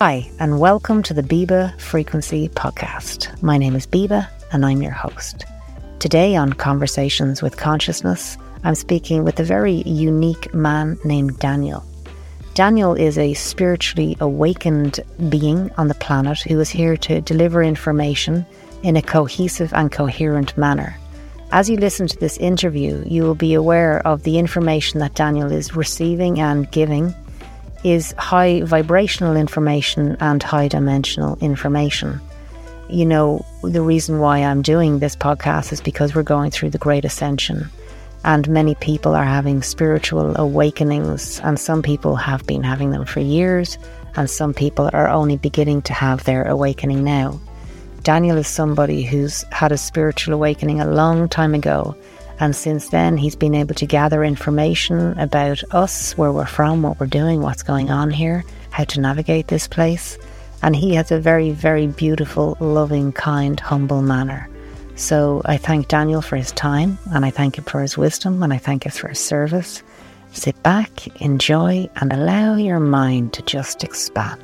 Hi, and welcome to the Biba Frequency Podcast. My name is Biba, and I'm your host. Today on Conversations with Consciousness, I'm speaking with a very unique man named Daniel. Daniel is a spiritually awakened being on the planet who is here to deliver information in a cohesive and coherent manner. As you listen to this interview, you will be aware of the information that Daniel is receiving and giving is high vibrational information and high dimensional information. You know, the reason why I'm doing this podcast is because we're going through the great ascension and many people are having spiritual awakenings, and some people have been having them for years, and some people are only beginning to have their awakening now. Daniel is somebody who's had a spiritual awakening a long time ago, and since then he's been able to gather information about us, where we're from, what we're doing, what's going on here, how to navigate this place. And he has a very, very beautiful, loving, kind, humble manner. So I thank Daniel for his time and I thank him for his wisdom and I thank him for his service. Sit back, enjoy, and allow your mind to just expand.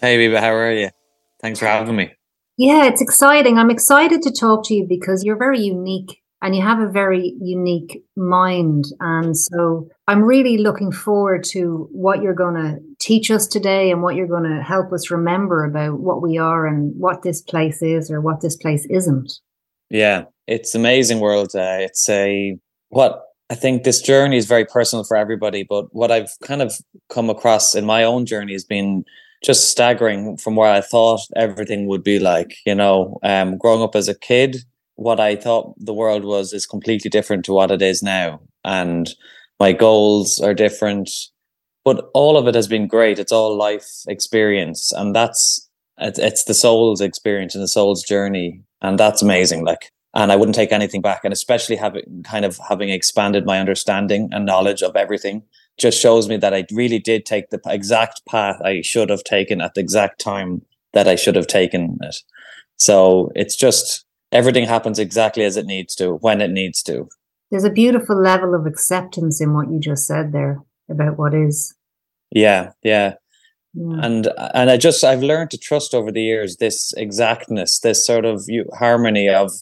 Hey, Biba, how are you? Thanks for having me. Yeah, it's exciting. I'm excited to talk to you because you're very unique and you have a very unique mind. And so I'm really looking forward to what you're going to teach us today and what you're going to help us remember about what we are and what this place is or what this place isn't. Yeah, it's amazing world. Uh, it's a what I think this journey is very personal for everybody, but what I've kind of come across in my own journey has been just staggering from where I thought everything would be like. You know, um, growing up as a kid, what I thought the world was is completely different to what it is now. And my goals are different, but all of it has been great. It's all life experience. And that's, it's, the soul's experience and the soul's journey. And that's amazing. Like, and I wouldn't take anything back. And especially having kind of having expanded my understanding and knowledge of everything just shows me that I really did take the exact path I should have taken at the exact time that I should have taken it. So it's just everything happens exactly as it needs to when it needs to. There's a beautiful level of acceptance in what you just said there about what is. Yeah. Yeah. And and i just i've learned to trust over the years this exactness this sort of you, harmony of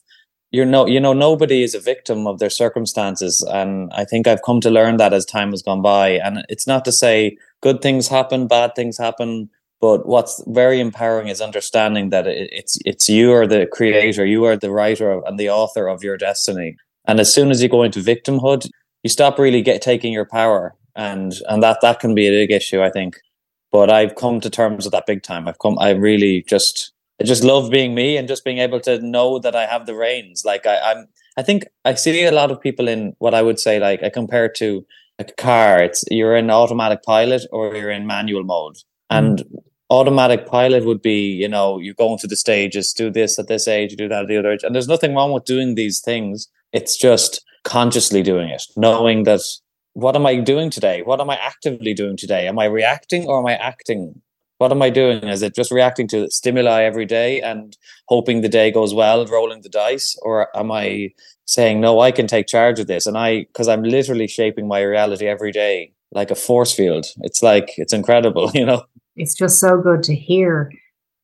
you're no you know nobody is a victim of their circumstances and i think i've come to learn that as time has gone by and it's not to say good things happen bad things happen but what's very empowering is understanding that it's it's you are the creator, you are the writer and the author of your destiny. And as soon as you go into victimhood, you stop really get taking your power, and and that that can be a big issue, I think. But I've come to terms with that big time. I've come. I really just I just love being me and just being able to know that I have the reins. Like I, I'm. I think I see a lot of people in what I would say like I compare to a car. It's you're in automatic pilot or you're in manual mode. And mm automatic pilot would be, you know, you're going through the stages, do this at this age, do that at the other age. And there's nothing wrong with doing these things. It's just consciously doing it, knowing that what am I doing today? What am I actively doing today? Am I reacting or am I acting? What am I doing? Is it just reacting to stimuli every day and hoping the day goes well, rolling the dice? Or am I saying, no, I can take charge of this? And I, because I'm literally shaping my reality every day like a force field. It's like, it's incredible, you know? it's just so good to hear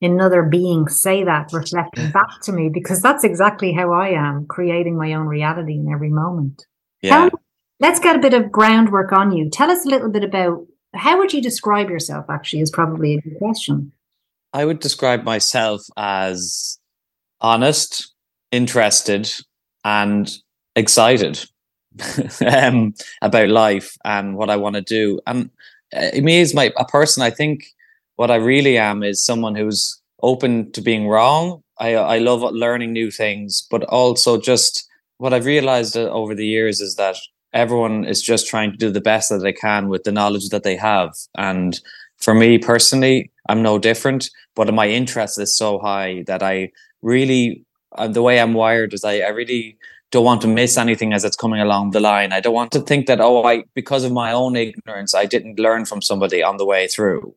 another being say that reflecting back to me because that's exactly how I am creating my own reality in every moment. Yeah. Tell, let's get a bit of groundwork on you. Tell us a little bit about how would you describe yourself actually is probably a good question. I would describe myself as honest, interested, and excited um, about life and what I want to do. And uh, me as my a person, I think what I really am is someone who's open to being wrong. I I love learning new things, but also just what I've realized uh, over the years is that everyone is just trying to do the best that they can with the knowledge that they have. And for me personally, I'm no different, but my interest is so high that I really, uh, the way I'm wired is I, I really don't want to miss anything as it's coming along the line. I don't want to think that, oh, I, because of my own ignorance, I didn't learn from somebody on the way through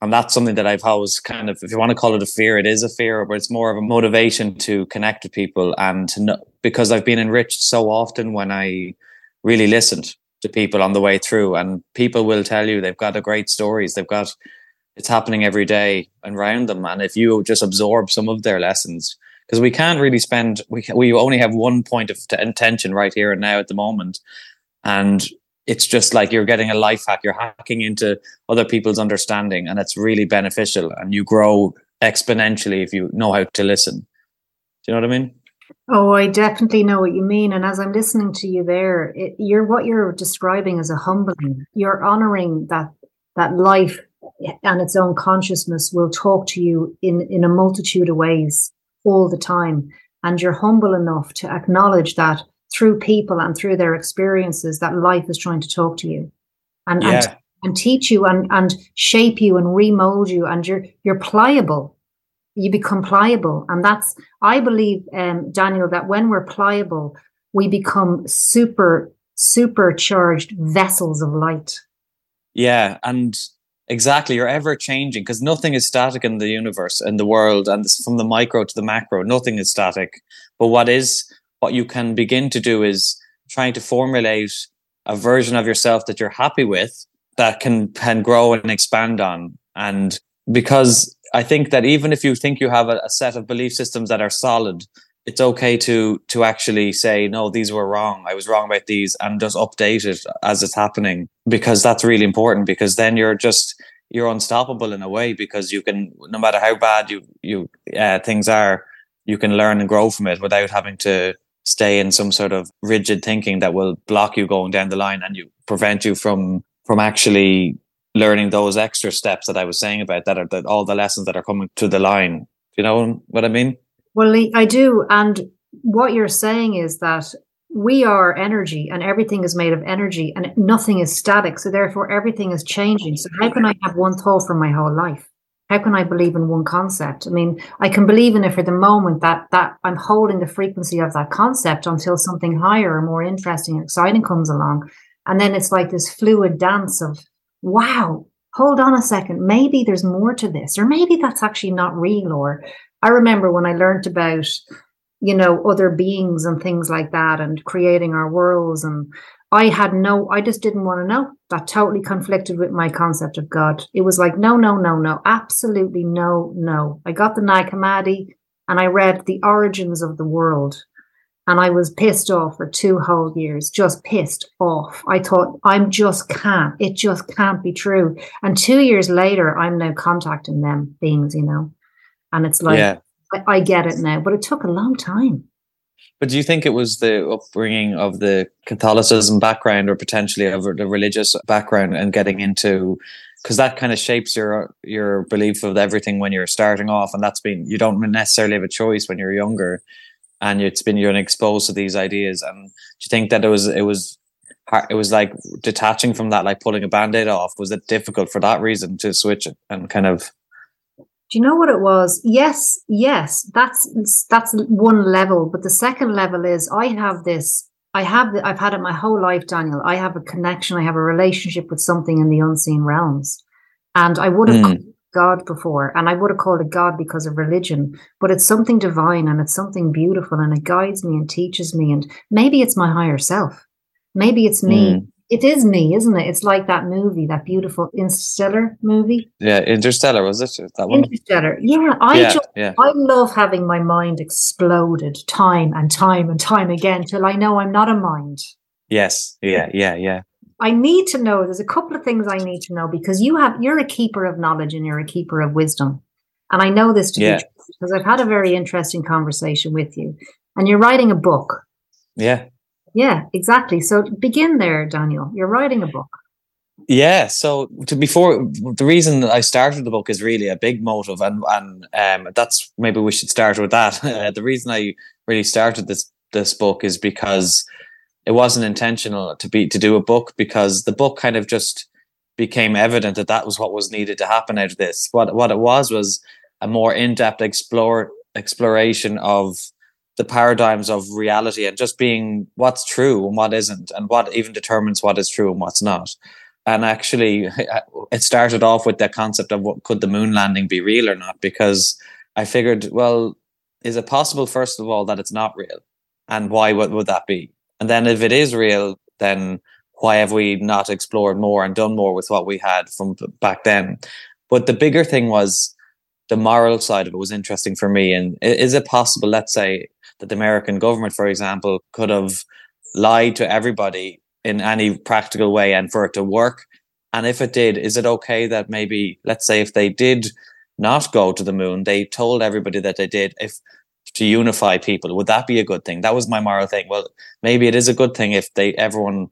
and that's something that I've always kind of, if you want to call it a fear, it is a fear, but it's more of a motivation to connect with people and to know because I've been enriched so often when I really listened. to people on the way through and people will tell you they've got a great stories. They've got it's happening every day around them and if you just absorb some of their lessons because we can't really spend we we only have one point of intention right here and now at the moment and it's just like you're getting a life hack. You're hacking into other people's understanding and it's really beneficial and you grow exponentially if you know how to listen. Do you know what i mean Oh, I definitely know what you mean. And as I'm listening to you there, it, you're what you're describing as a humbling. You're honoring that that life eh, and its own consciousness will talk to you in in a multitude of ways all the time, and you're humble enough to acknowledge that through people and through their experiences, that life is trying to talk to you, and yeah. and, and teach you and and shape you and remold you, and you're you're pliable you become pliable. And that's i believe um, daniel that when we're pliable we become super supercharged vessels of light. Yeah and exactly you're ever changing because nothing is static in the universe in the world and from the micro to the macro nothing is static. But what is what you can begin to do is trying to formulate a version of yourself that you're happy with that can can grow and expand on. And because I think that even if you think you have a, a, set of belief systems that are solid, it's okay to to actually say no, these were wrong. I was wrong about these, and just update it as it's happening because that's really important. Because then you're just you're unstoppable in a way because you can no matter how bad you you uh, things are, you can learn and grow from it without having to stay in some sort of rigid thinking that will block you going down the line and you prevent you from from actually learning those extra steps that I was saying about that are the, all the lessons that are coming to the line. You know what I mean? Well, I do. And what you're saying is that we are energy and everything is made of energy and nothing is static. So therefore everything is changing. So how can I have one thought for my whole life? How can I believe in one concept? I mean, I can believe in it for the moment that that I'm holding the frequency of that concept until something higher or more interesting and exciting comes along. And then it's like this fluid dance of wow, hold on a second, maybe there's more to this, or maybe that's actually not real. Or I remember when I learned about, you know, other beings and things like that and creating our worlds. And I had no, I just didn't want to know. That totally conflicted with my concept of God. It was like, no, no, no, no, absolutely no, no. I got the Nag Hammadi and I read The Origins of the World and I was pissed off for two whole years, just pissed off. I thought, I'm just can't, it just can't be true. And two years later, I'm now contacting them beings, you know, and it's like, yeah. I, I get it now, but it took a long time. But do you think it was the upbringing of the Catholicism background or potentially of the religious background and getting into because that kind of shapes your your belief of everything when you're starting off and that's been you don't necessarily have a choice when you're younger and it's been you're exposed to these ideas. And do you think that it was it was it was like detaching from that like pulling a band-aid off? Was it difficult for that reason to switch it and kind of do you know what it was? Yes yes that's that's one level. But the second level is i have this i have the, i've had it my whole life daniel. I have a connection i have a relationship with something in the unseen realms. And i would have mm. God before, and I would have called it God because of religion, but it's something divine and it's something beautiful and it guides me and teaches me. And maybe it's my higher self. Maybe it's me. Mm. It is me, isn't it? It's like that movie, that beautiful Interstellar movie. Yeah, Interstellar was it that one? Interstellar. Yeah, I yeah, just yeah. I love having my mind exploded time and time and time again till I know I'm not a mind. Yes. Yeah. Yeah. Yeah. I need to know. There's a couple of things I need to know because you have you're a keeper of knowledge and you're a keeper of wisdom, and I know this to yeah. be true because I've had a very interesting conversation with you, and you're writing a book. Yeah. Yeah, exactly. So begin there, Daniel. You're writing a book. Yeah. So to before the reason I started the book is really a big motive, and and um, that's maybe we should start with that. Uh, the reason I really started this this book is because it wasn't intentional to be to do a book because the book kind of just became evident that that was what was needed to happen out of this. What what it was was a more in depth explore exploration of the paradigms of reality and just being what's true and what isn't, and what even determines what is true and what's not. And actually, it started off with the concept of what could the moon landing be real or not? Because I figured, well, is it possible, first of all, that it's not real? And why would, would that be? And then if it is real, then why have we not explored more and done more with what we had from back then? But the bigger thing was the moral side of it was interesting for me. And is it possible, let's say, that the American government, for example, could have lied to everybody in any practical way and for it to work? And if it did, is it okay that maybe, let's say, if they did not go to the moon, they told everybody that they did, if to unify people, would that be a good thing? That was my moral thing. Well, maybe it is a good thing if they everyone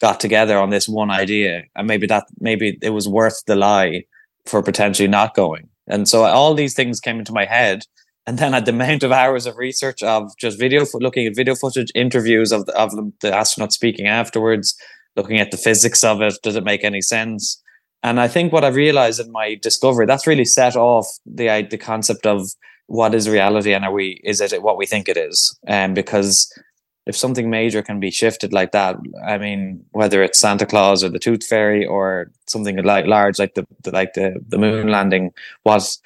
got together on this one idea, and maybe that maybe it was worth the lie for potentially not going. And so all these things came into my head. And then at the amount of hours of research of just video, looking at video footage, interviews of the, of the, astronaut speaking afterwards, looking at the physics of it, does it make any sense? And I think what I've realized in my discovery, that's really set off the the concept of what is reality and are we is it what we think it is? And um, because if something major can be shifted like that, I mean, whether it's Santa Claus or the Tooth Fairy or something like large like the, the like the the moon landing, was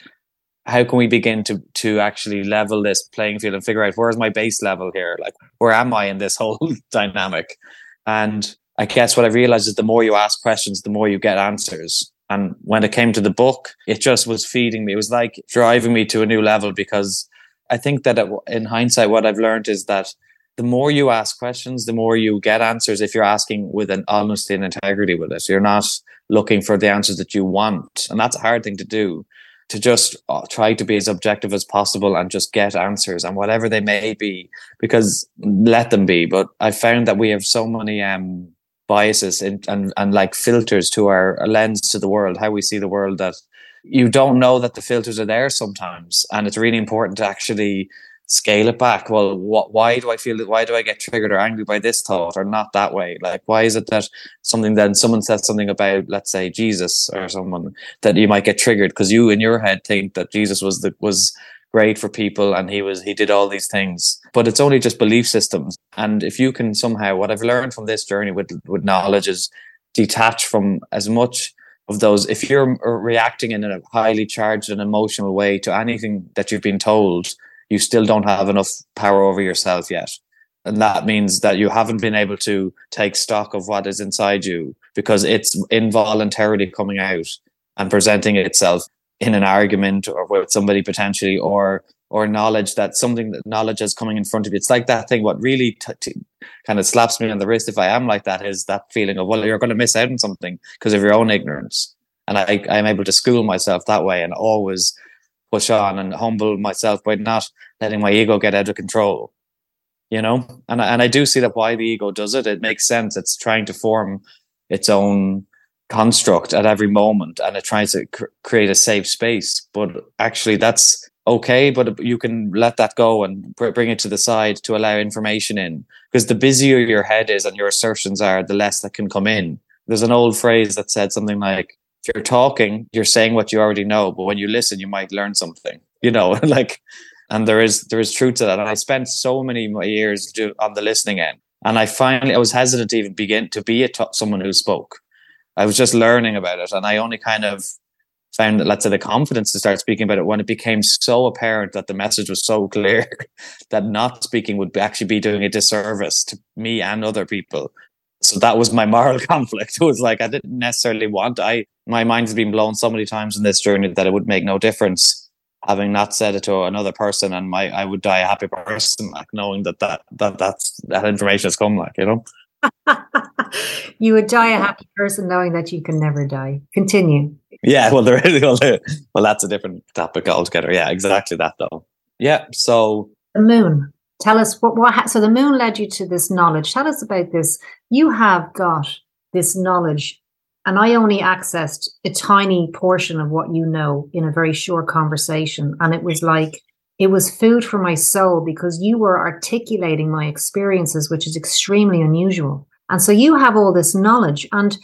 how can we begin to to actually level this playing field and figure out where's my base level here? Like where am I in this whole dynamic? And I guess what I realized is the more you ask questions, the more you get answers. And when it came to the book, it just was feeding me. It was like driving me to a new level because I think that in hindsight, what I've learned is that the more you ask questions, the more you get answers if you're asking with an honesty and integrity with it. You're not looking for the answers that you want. And that's a hard thing to do to just uh, try to be as objective as possible and just get answers and whatever they may be, because let them be. But I found that we have so many um, biases and, and, and like filters to our lens to the world, how we see the world that you don't know that the filters are there sometimes. And it's really important to actually scale it back. Well, what, why do I feel that? Why do I get triggered or angry by this thought or not that way? Like, why is it that something then someone says something about, let's say, Jesus or someone that you might get triggered because you in your head think that Jesus was the was great for people and he was he did all these things but it's only just belief systems and if you can somehow what i've learned from this journey with with knowledge is detach from as much of those if you're reacting in a highly charged and emotional way to anything that you've been told you still don't have enough power over yourself yet. And that means that you haven't been able to take stock of what is inside you because it's involuntarily coming out and presenting itself in an argument or with somebody potentially or or knowledge that something that knowledge is coming in front of you. It's like that thing. What really t- t- kind of slaps me on the wrist if I am like that is that feeling of well, you're going to miss out on something because of your own ignorance. And I, I'm able to school myself that way and always push on and humble myself by not letting my ego get out of control. You know, and I, and I do see that why the ego does it. It makes sense. It's trying to form its own construct at every moment, and it tries to cr- create a safe space. But actually, that's okay. But you can let that go and br- bring it to the side to allow information in. Because the busier your head is and your assertions are, the less that can come in. There's an old phrase that said something like, if you're talking, you're saying what you already know, but when you listen, you might learn something. You know, like, and there is there is truth to that. And I spent so many years do, on the listening end, and I finally I was hesitant to even begin to be a t- someone who spoke. I was just learning about it, and I only kind of found, let's say, the confidence to start speaking about it when it became so apparent that the message was so clear that not speaking would actually be doing a disservice to me and other people so that was my moral conflict. It was like I didn't necessarily want. I my mind's been blown so many times in this journey that it would make no difference having not said it to another person, and my I would die a happy person, like knowing that that that that's that information has come, like you know. you would die a happy person knowing that you can never die. Continue. Yeah, well, there is. Well, that's a different topic altogether. Yeah, exactly that though. Yeah. So the moon tell us what, what so the moon led you to this knowledge tell us about this you have got this knowledge and i only accessed a tiny portion of what you know in a very short conversation and it was like it was food for my soul because you were articulating my experiences which is extremely unusual and so you have all this knowledge and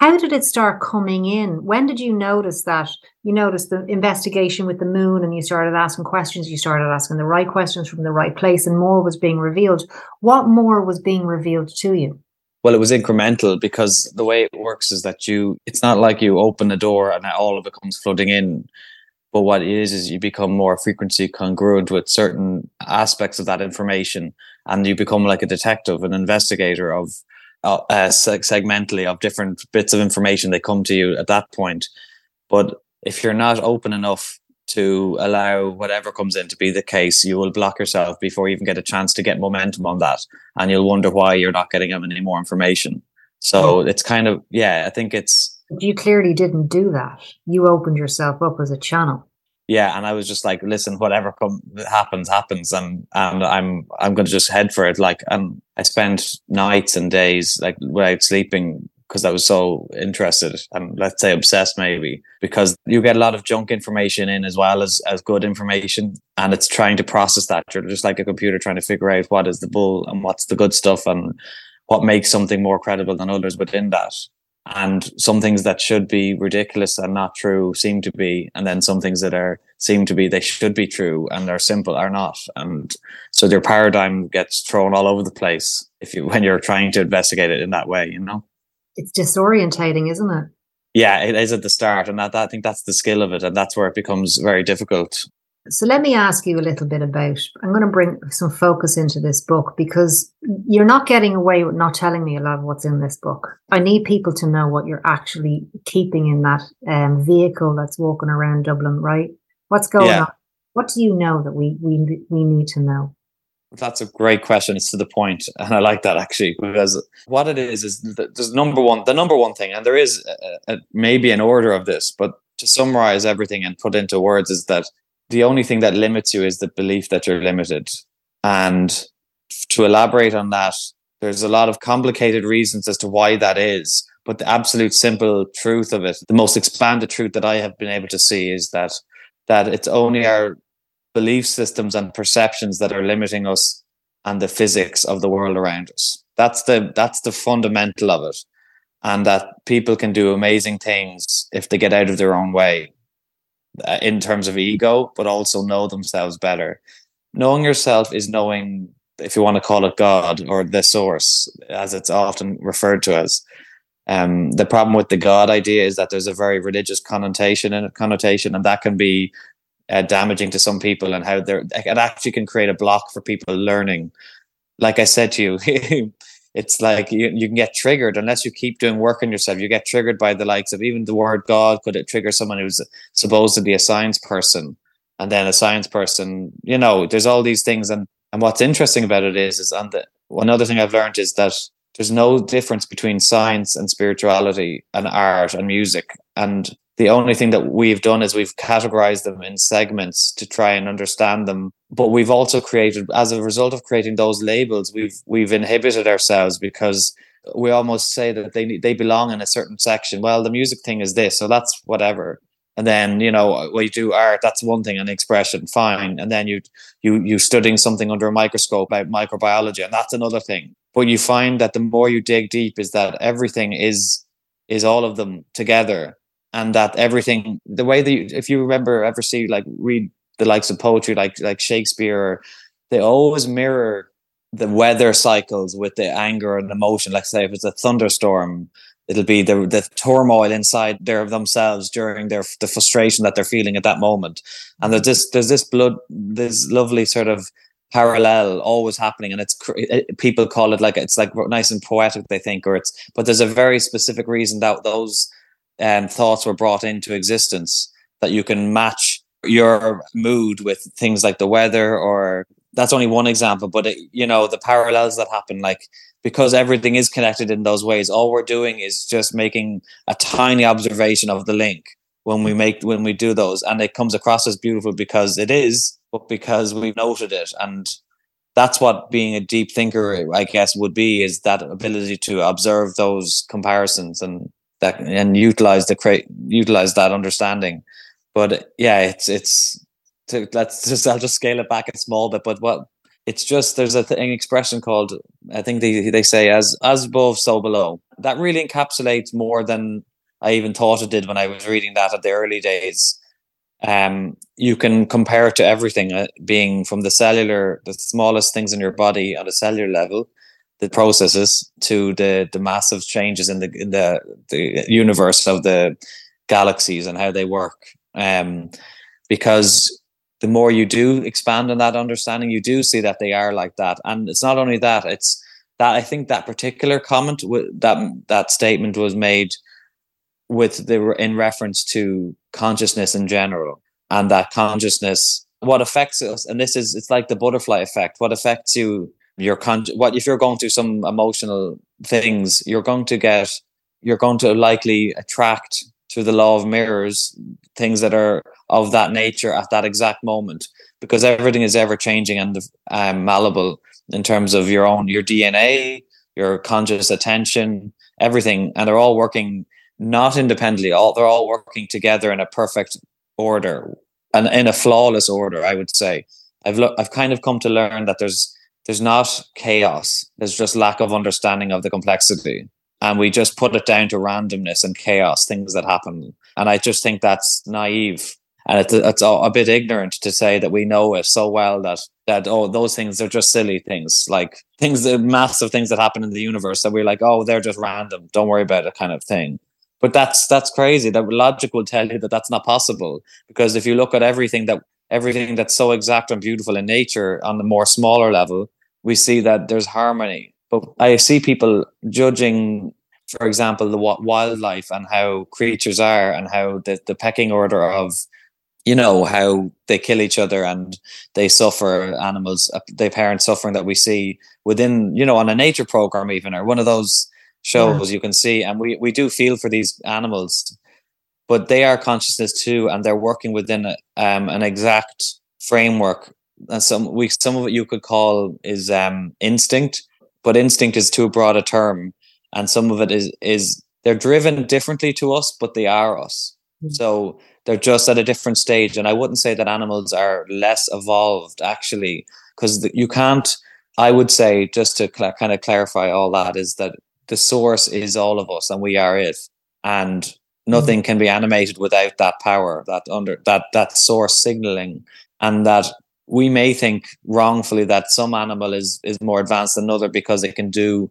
how did it start coming in? When did you notice that? You noticed the investigation with the moon and you started asking questions, you started asking the right questions from the right place, and more was being revealed. What more was being revealed to you? Well, it was incremental because the way it works is that you, it's not like you open a door and all of it comes flooding in. But what it is, is you become more frequency congruent with certain aspects of that information and you become like a detective, an investigator of uh, uh, segmentally of different bits of information that come to you at that point but if you're not open enough to allow whatever comes in to be the case, you will block yourself before you even get a chance to get momentum on that. And you'll wonder why you're not getting any more information. So it's kind of, yeah, I think it's. You clearly didn't do that. You opened yourself up as a channel. Yeah, and I was just like, listen, whatever happens, happens, and and I'm I'm going to just head for it. Like, and I spent nights and days like without sleeping because I was so interested and let's say obsessed maybe because you get a lot of junk information in as well as as good information and it's trying to process that you're just like a computer trying to figure out what is the bull and what's the good stuff and what makes something more credible than others within that and some things that should be ridiculous and not true seem to be. And then some things that are seem to be they should be true and they're simple are not. And so their paradigm gets thrown all over the place if you when you're trying to investigate it in that way you know? It's disorientating, isn't it? Yeah, it is at the start, and that, I think that's the skill of it, and that's where it becomes very difficult. So let me ask you a little bit about. I'm going to bring some focus into this book because you're not getting away with not telling me a lot of what's in this book. I need people to know what you're actually keeping in that um, vehicle that's walking around Dublin, right? What's going yeah. on? What do you know that we we we need to know? That's a great question. It's to the point, and I like that actually because what it is is there's number one, the number one thing, and there is a, a, maybe an order of this, but to summarize everything and put into words is that the only thing that limits you is the belief that you're limited, and to elaborate on that, there's a lot of complicated reasons as to why that is. But the absolute simple truth of it, the most expanded truth that I have been able to see is that that it's only our belief systems and perceptions that are limiting us and the physics of the world around us. That's the that's the fundamental of it. And that people can do amazing things if they get out of their own way uh, in terms of ego, but also know themselves better. Knowing yourself is knowing, if you want to call it God or the source, as it's often referred to as. Um, the problem with the God idea is that there's a very religious connotation it, connotation, and that can be uh, damaging to some people and how they're it actually can create a block for people learning like i said to you it's like you, you can get triggered unless you keep doing work on yourself. You get triggered by the likes of even the word god could it trigger someone who's supposed to be a science person. And then a science person you know there's all these things. And and what's interesting about it is is on the another thing i've learned is that there's no difference between science and spirituality and art and music. And the only thing that we've done is we've categorized them in segments to try and understand them. But we've also created as a result of creating those labels we've we've inhibited ourselves because we almost say that they they belong in a certain section. Well the music thing is this so that's whatever. And then you know when you do art that's one thing and expression fine. And then you you you studying something under a microscope about microbiology and that's another thing. But you find that the more you dig deep is that everything is is all of them together and that everything the way that you, if you remember ever see like read the likes of poetry like like Shakespeare they always mirror the weather cycles with the anger and emotion. Like say if it's a thunderstorm it'll be the the turmoil inside their themselves during their the frustration that they're feeling at that moment. And there's this there's this blood this lovely sort of parallel always happening and it's it, people call it like it's like nice and poetic they think or it's but there's a very specific reason that those um, thoughts were brought into existence that you can match your mood with things like the weather or that's only one example but it, you know the parallels that happen like because everything is connected in those ways all we're doing is just making a tiny observation of the link when we make when we do those. And it comes across as beautiful because it is but because we've noted it. And that's what being a deep thinker i guess would be is that ability to observe those comparisons and that and utilize the create utilize that understanding. But yeah, it's it's to let's just I'll just scale it back a small bit. But what it's just there's a thing expression called I think they they say as as above so below. That really encapsulates more than I even thought it did when I was reading that at the early days. Um, you can compare it to everything, uh, being from the cellular, the smallest things in your body at a cellular level, the processes to the the massive changes in the in the the universe of the galaxies and how they work. Um, because the more you do expand on that understanding, you do see that they are like that. And it's not only that; it's that I think that particular comment that that statement was made with the in reference to consciousness in general and that consciousness what affects us and this is it's like the butterfly effect what affects you your con what if you're going through some emotional things you're going to get you're going to likely attract through the law of mirrors things that are of that nature at that exact moment because everything is ever changing and um, malleable in terms of your own your DNA, your conscious attention, everything, and they're all working not independently. All they're all working together in a perfect order and in a flawless order. I would say I've lo- I've kind of come to learn that there's there's not chaos. There's just lack of understanding of the complexity. And we just put it down to randomness and chaos, things that happen. And I just think that's naive and it's it's a bit ignorant to say that we know it so well that that oh those things are just silly things like things massive things that happen in the universe that we're like oh they're just random don't worry about it kind of thing but that's that's crazy that logic will tell you that that's not possible because if you look at everything that everything that's so exact and beautiful in nature on the more smaller level we see that there's harmony but i see people judging for example the wildlife and how creatures are and how the, the pecking order of you know how they kill each other and they suffer animals uh, their the parent suffering that we see within you know on a nature program even or one of those shows yeah. you can see and we we do feel for these animals but they are consciousness too and they're working within a, um, an exact framework and some we some of it you could call is um, instinct but instinct is too broad a term and some of it is is they're driven differently to us but they are us mm-hmm. so they're just at a different stage. And I wouldn't say that animals are less evolved actually, because you can't. I would say just to cl- kind of clarify all that is that the source is all of us, and we are it, and nothing mm. can be animated without that power, that under that that source signaling, and that we may think wrongfully that some animal is is more advanced than another because it can do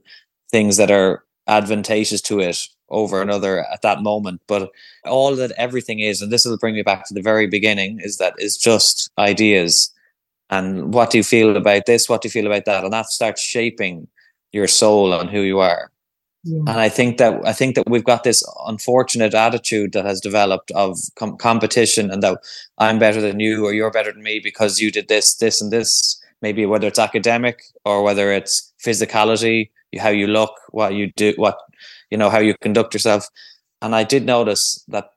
things that are advantageous to it over another at that moment. But all that everything is, and this will bring me back to the very beginning, is that is just ideas. And what do you feel about this? What do you feel about that? And that starts shaping your soul and who you are. And I think that I think that we've got this unfortunate attitude that has developed of com- competition, and that I'm better than you or you're better than me because you did this, this, and this. Maybe whether it's academic or whether it's physicality, how you look, what you do, what you know how you conduct yourself. And i did notice that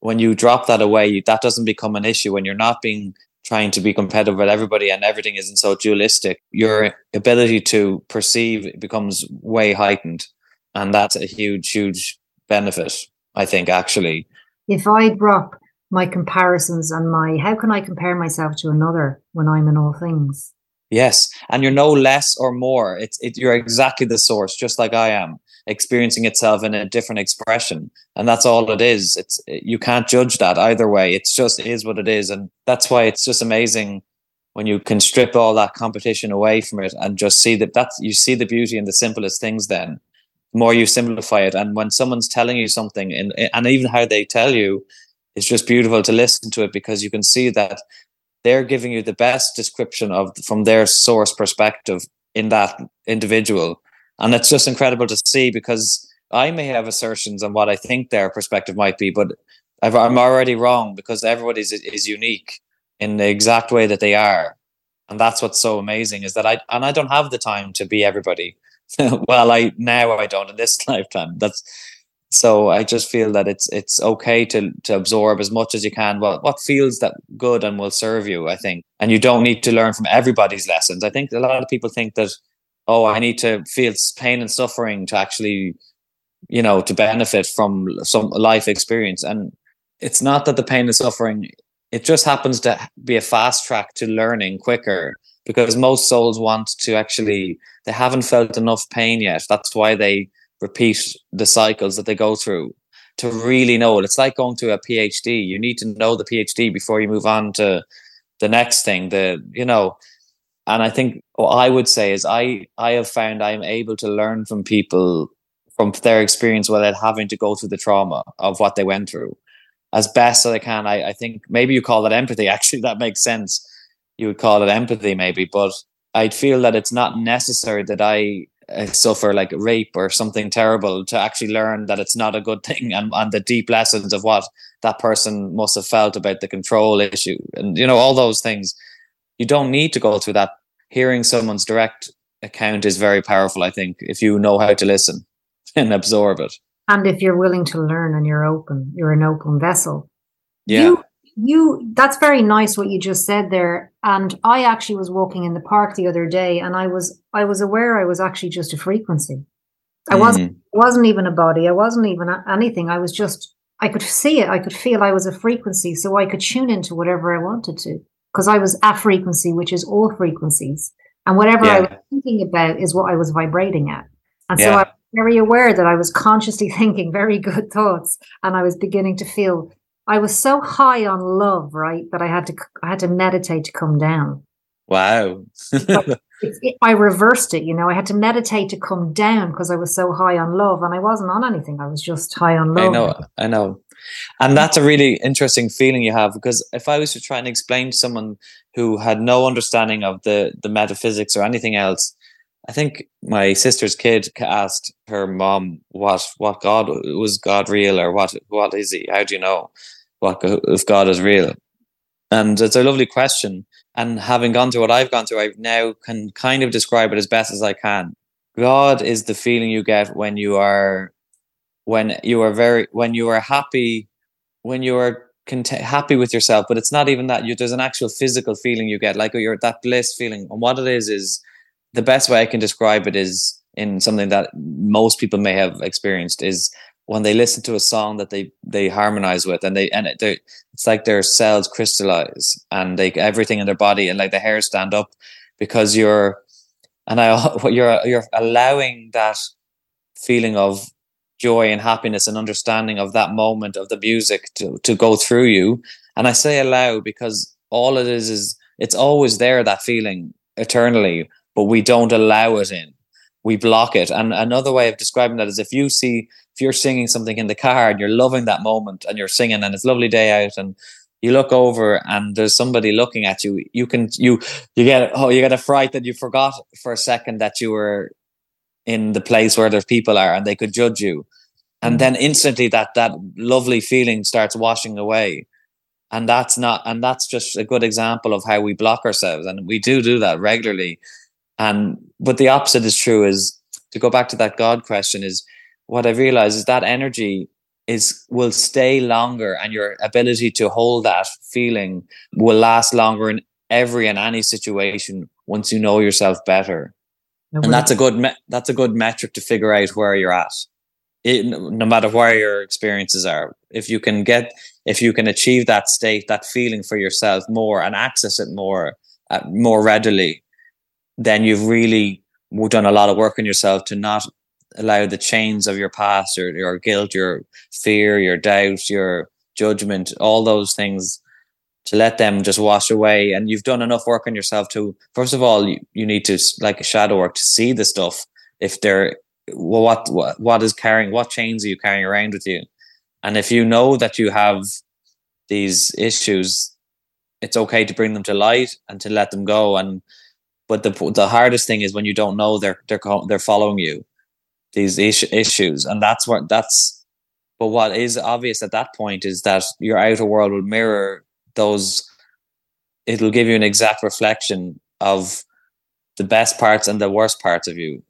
when you drop that away that doesn't become an issue when you're not being trying to be competitive with everybody and everything isn't so dualistic. Your ability to perceive becomes way heightened and that's a huge huge benefit i think actually. If i drop my comparisons and my how can i compare myself to another when i'm in all things? Yes and you're no less or more. It's it, you're exactly the source just like i am experiencing itself in a different expression. And that's all it is. It's you can't judge that either way. It's just is what it is. And that's why it's just amazing when you can strip all that competition away from it and just see that that's you see the beauty in the simplest things then. the more you simplify it and when someone's telling you something and and even how they tell you it's just beautiful to listen to it because you can see that they're giving you the best description of from their source perspective in that individual and it's just incredible to see because I may have assertions on what I think their perspective might be, but i am already wrong because everybody is, is unique in the exact way that they are. And that's what's so amazing is that I, and I don't have the time to be everybody. well, I, now I don't in this lifetime. That's, so I just feel that it's it's okay to to absorb as much as you can what what feels that good and will serve you I think and you don't need to learn from everybody's lessons I think a lot of people think that oh, I need to feel pain and suffering to actually, you know, to benefit from some life experience. And it's not that the pain and suffering, it just happens to be a fast track to learning quicker because most souls want to actually, they haven't felt enough pain yet. That's why they repeat the cycles that they go through to really know it. It's like going to a PhD. You need to know the PhD before you move on to the next thing. The, you know, and I think what I would say is I I have found I'm able to learn from people from their experience without having to go through the trauma of what they went through as best as I can. I, I think maybe you call that empathy. Actually, that makes sense. You would call it empathy, maybe, but I'd feel that it's not necessary that I uh, suffer like rape or something terrible to actually learn that it's not a good thing and, and the deep lessons of what that person must have felt about the control issue and you know all those things. You don't need to go through that. Hearing someone's direct account is very powerful i think if you know how to listen and absorb it. And if you're willing to learn and you're open you're an open vessel yeah. you, you that's very nice what you just said there. And i actually was walking in the park the other day and i was i was aware i was actually just a frequency. I mm. wasn't wasn't even a body. I wasn't even anything. I was just i could see it. I could feel i was a frequency so i could tune into whatever i wanted to because i was a frequency which is all frequencies. And whatever yeah. i was thinking about is what i was vibrating at. And yeah. so i was very aware that i was consciously thinking very good thoughts and i was beginning to feel I was so high on love, right, that I had to I had to meditate to come down. Wow. it, it, I reversed it, you know. I had to meditate to come down because I was so high on love, and I wasn't on anything. I was just high on love. I know, I know, and that's a really interesting feeling you have because if I was to try and explain to someone who had no understanding of the the metaphysics or anything else, I think my sister's kid asked her mom what what God was God real or what what is he? How do you know? What uh, if God is real? And it's a lovely question. And having gone through what I've gone through, I now can kind of describe it as best as I can. God is the feeling you get when you are, when you are very, when you are happy, when you are content, happy with yourself. But it's not even that. You, there's an actual physical feeling you get, like you're that bliss feeling. And what it is is the best way I can describe it is in something that most people may have experienced is when they listen to a song that they they harmonize with and they and it, it's like their cells crystallize and they everything in their body and like the hair stand up because you're and I you're you're allowing that feeling of joy and happiness and understanding of that moment of the music to to go through you. And I say allow because all it is is it's always there that feeling eternally but we don't allow it in. We block it. And another way of describing that is if you see if you're singing something in the car and you're loving that moment and you're singing and it's a lovely day out and you look over and there's somebody looking at you you can you you get oh you get a fright that you forgot for a second that you were in the place where there's people are and they could judge you. And mm. then instantly that that lovely feeling starts washing away. And that's not and that's just a good example of how we block ourselves. And we do do that regularly. And but the opposite is true is to go back to that god question is what I've realized is that energy is will stay longer and your ability to hold that feeling will last longer in every and any situation once you know yourself better. and that's a good me- that's a good metric to figure out where you're at. It, no matter where your experiences are, if you can get if you can achieve that state, that feeling for yourself more and access it more uh, more readily, then you've really done a lot of work on yourself to not allow the chains of your past or your guilt, your fear, your doubt, your judgment, all those things to let them just wash away. And you've done enough work on yourself to, first of all, you, you need to, like a shadow work, to see the stuff. If they're, well, what, what, what is carrying, what chains are you carrying around with you? And if you know that you have these issues, it's okay to bring them to light and to let them go. And, but the, the hardest thing is when you don't know they're, they're, they're following you these is- issues. And that's what that's but what is obvious at that point is that your outer world will mirror those it'll give you an exact reflection of the best parts and the worst parts of you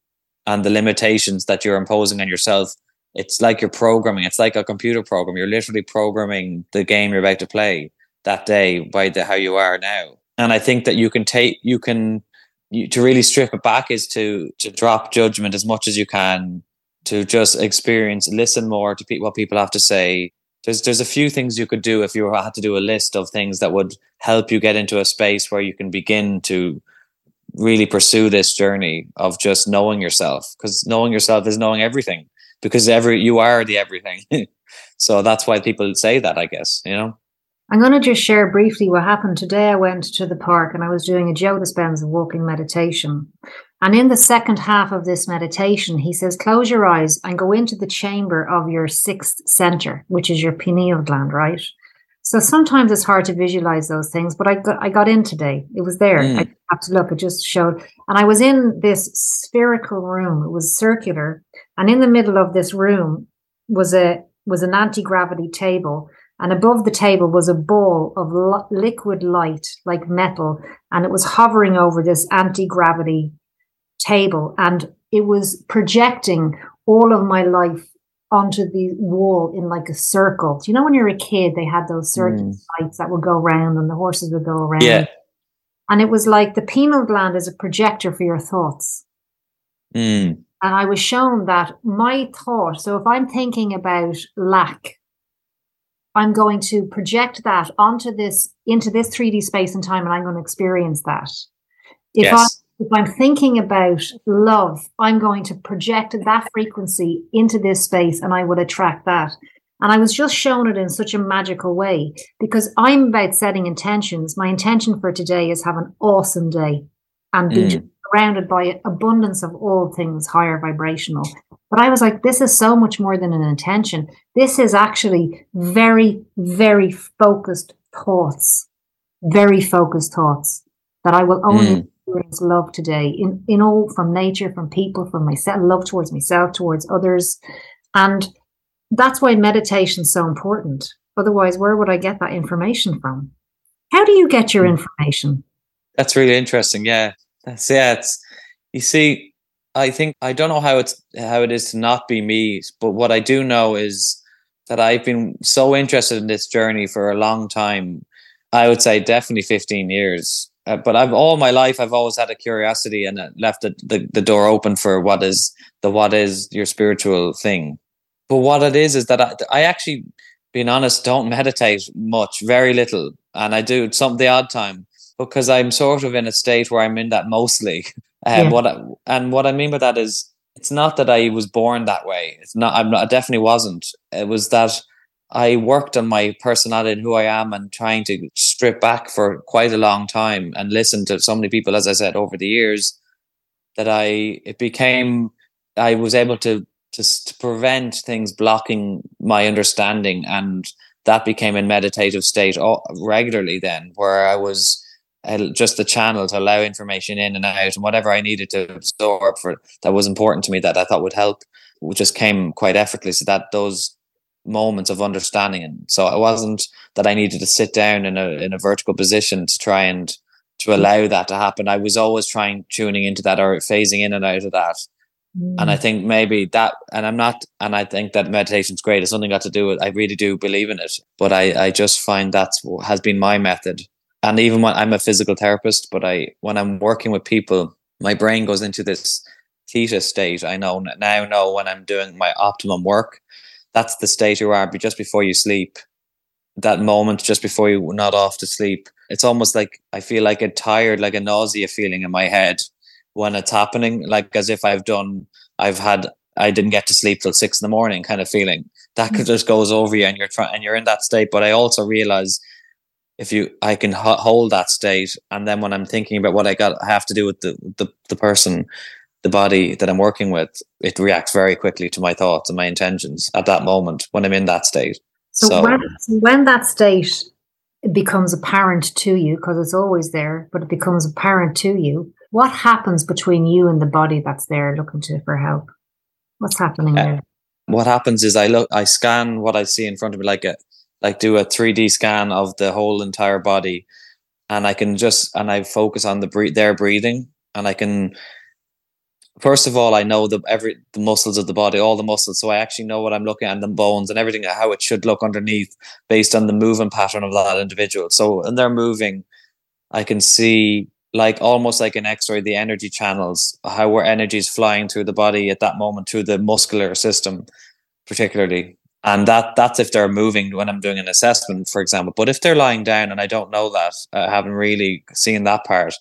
and the limitations that you're imposing on yourself. It's like you're programming. It's like a computer program. You're literally programming the game you're about to play that day by the how you are now. And i think that you can take you can you, to really strip it back is to to drop judgment as much as you can to just experience listen more to pe- what people have to say. There's there's a few things you could do if you had to do a list of things that would help you get into a space where you can begin to really pursue this journey of just knowing yourself because knowing yourself is knowing everything because every you are the everything. So that's why people say that i guess you know I'm going to just share briefly what happened today. I went to the park and I was doing a Joe Dispenza walking meditation. And in the second half of this meditation, he says, close your eyes and go into the chamber of your sixth center, which is your pineal gland, right? So sometimes it's hard to visualize those things, but I got I got in today. It was there. Mm. I have to look. It just showed, and I was in this spherical room. It was circular, and in the middle of this room was a was an anti gravity table, and above the table was a ball of lo- liquid light, like metal, and it was hovering over this anti gravity table, and it was projecting all of my life onto the wall in like a circle. Do you know when you're a kid, they had those circuit mm. lights that would go around and the horses would go around? Yeah. And it was like the pineal gland is a projector for your thoughts. Mm. And I was shown that my thought, so if I'm thinking about lack, I'm going to project that onto this, into this 3D space and time, and I'm going to experience that. If yes if I'm thinking about love, I'm going to project that frequency into this space and I will attract that. And I was just shown it in such a magical way because I'm about setting intentions. My intention for today is have an awesome day and be mm. Surrounded by abundance of all things higher vibrational. But I was like, this is so much more than an intention. This is actually very, very focused thoughts, very focused thoughts that I will only mm experience love today in, in all from nature, from people, from myself, love towards myself, towards others. And that's why meditation is so important. Otherwise, where would I get that information from? How do you get your hmm. information? That's really interesting. Yeah. That's yeah, it's you see, I think I don't know how it's how it is to not be me, but what I do know is that I've been so interested in this journey for a long time. I would say definitely 15 years uh, but I've all my life I've always had a curiosity and left the, the, the door open for what is the what is your spiritual thing. But what it is is that I, I actually, being honest, don't meditate much, very little, and I do some the odd time because I'm sort of in a state where I'm in that mostly. And um, yeah. what I, and what I mean by that is it's not that I was born that way. It's not. I'm not. I definitely wasn't. It was that I worked on my personality and who I am and trying to strip back for quite a long time and listen to so many people, as I said, over the years that I, it became, I was able to, just to prevent things blocking my understanding. And that became a meditative state regularly then, where I was just the channel to allow information in and out and whatever I needed to absorb for that was important to me that I thought would help, just came quite effortlessly. That those moments of understanding. And so it wasn't that I needed to sit down in a in a vertical position to try and to allow that to happen. I was always trying tuning into that or phasing in and out of that. Mm. And I think maybe that, and I'm not, and I think that meditation's great. It's something got to do with, I really do believe in it, but I, I just find that's has been my method. And even when I'm a physical therapist, but I, when I'm working with people, my brain goes into this theta state. I know now know when I'm doing my optimum work. That's the state you are just before you sleep. That moment just before you nod off to sleep. It's almost like i feel like a tired like a nausea feeling in my head when it's happening like as if i've done i've had i didn't get to sleep till six in the morning kind of feeling. That mm. just goes over you and you're trying and you're in that state. But i also realize if you i can h- hold that state and then when i'm thinking about what i got I have to do with the, the the person the body that I'm working with, it reacts very quickly to my thoughts and my intentions at that moment when I'm in that state. So, so when, when that state becomes apparent to you, because it's always there, but it becomes apparent to you, what happens between you and the body that's there looking to for help? What's happening uh, there? What happens is I look, I scan what I see in front of me, like a, like do a 3D scan of the whole entire body, and I can just and I focus on the their breathing, and I can first of all, I know the every the muscles of the body, all the muscles, so I actually know what I'm looking at, and the bones and everything, how it should look underneath, based on the moving pattern of that individual. So and they're moving, I can see like almost like an X-ray, the energy channels, how where energy is flying through the body at that moment through the muscular system, particularly. And that that's if they're moving when I'm doing an assessment, for example. But if they're lying down and I don't know that, I haven't really seen that part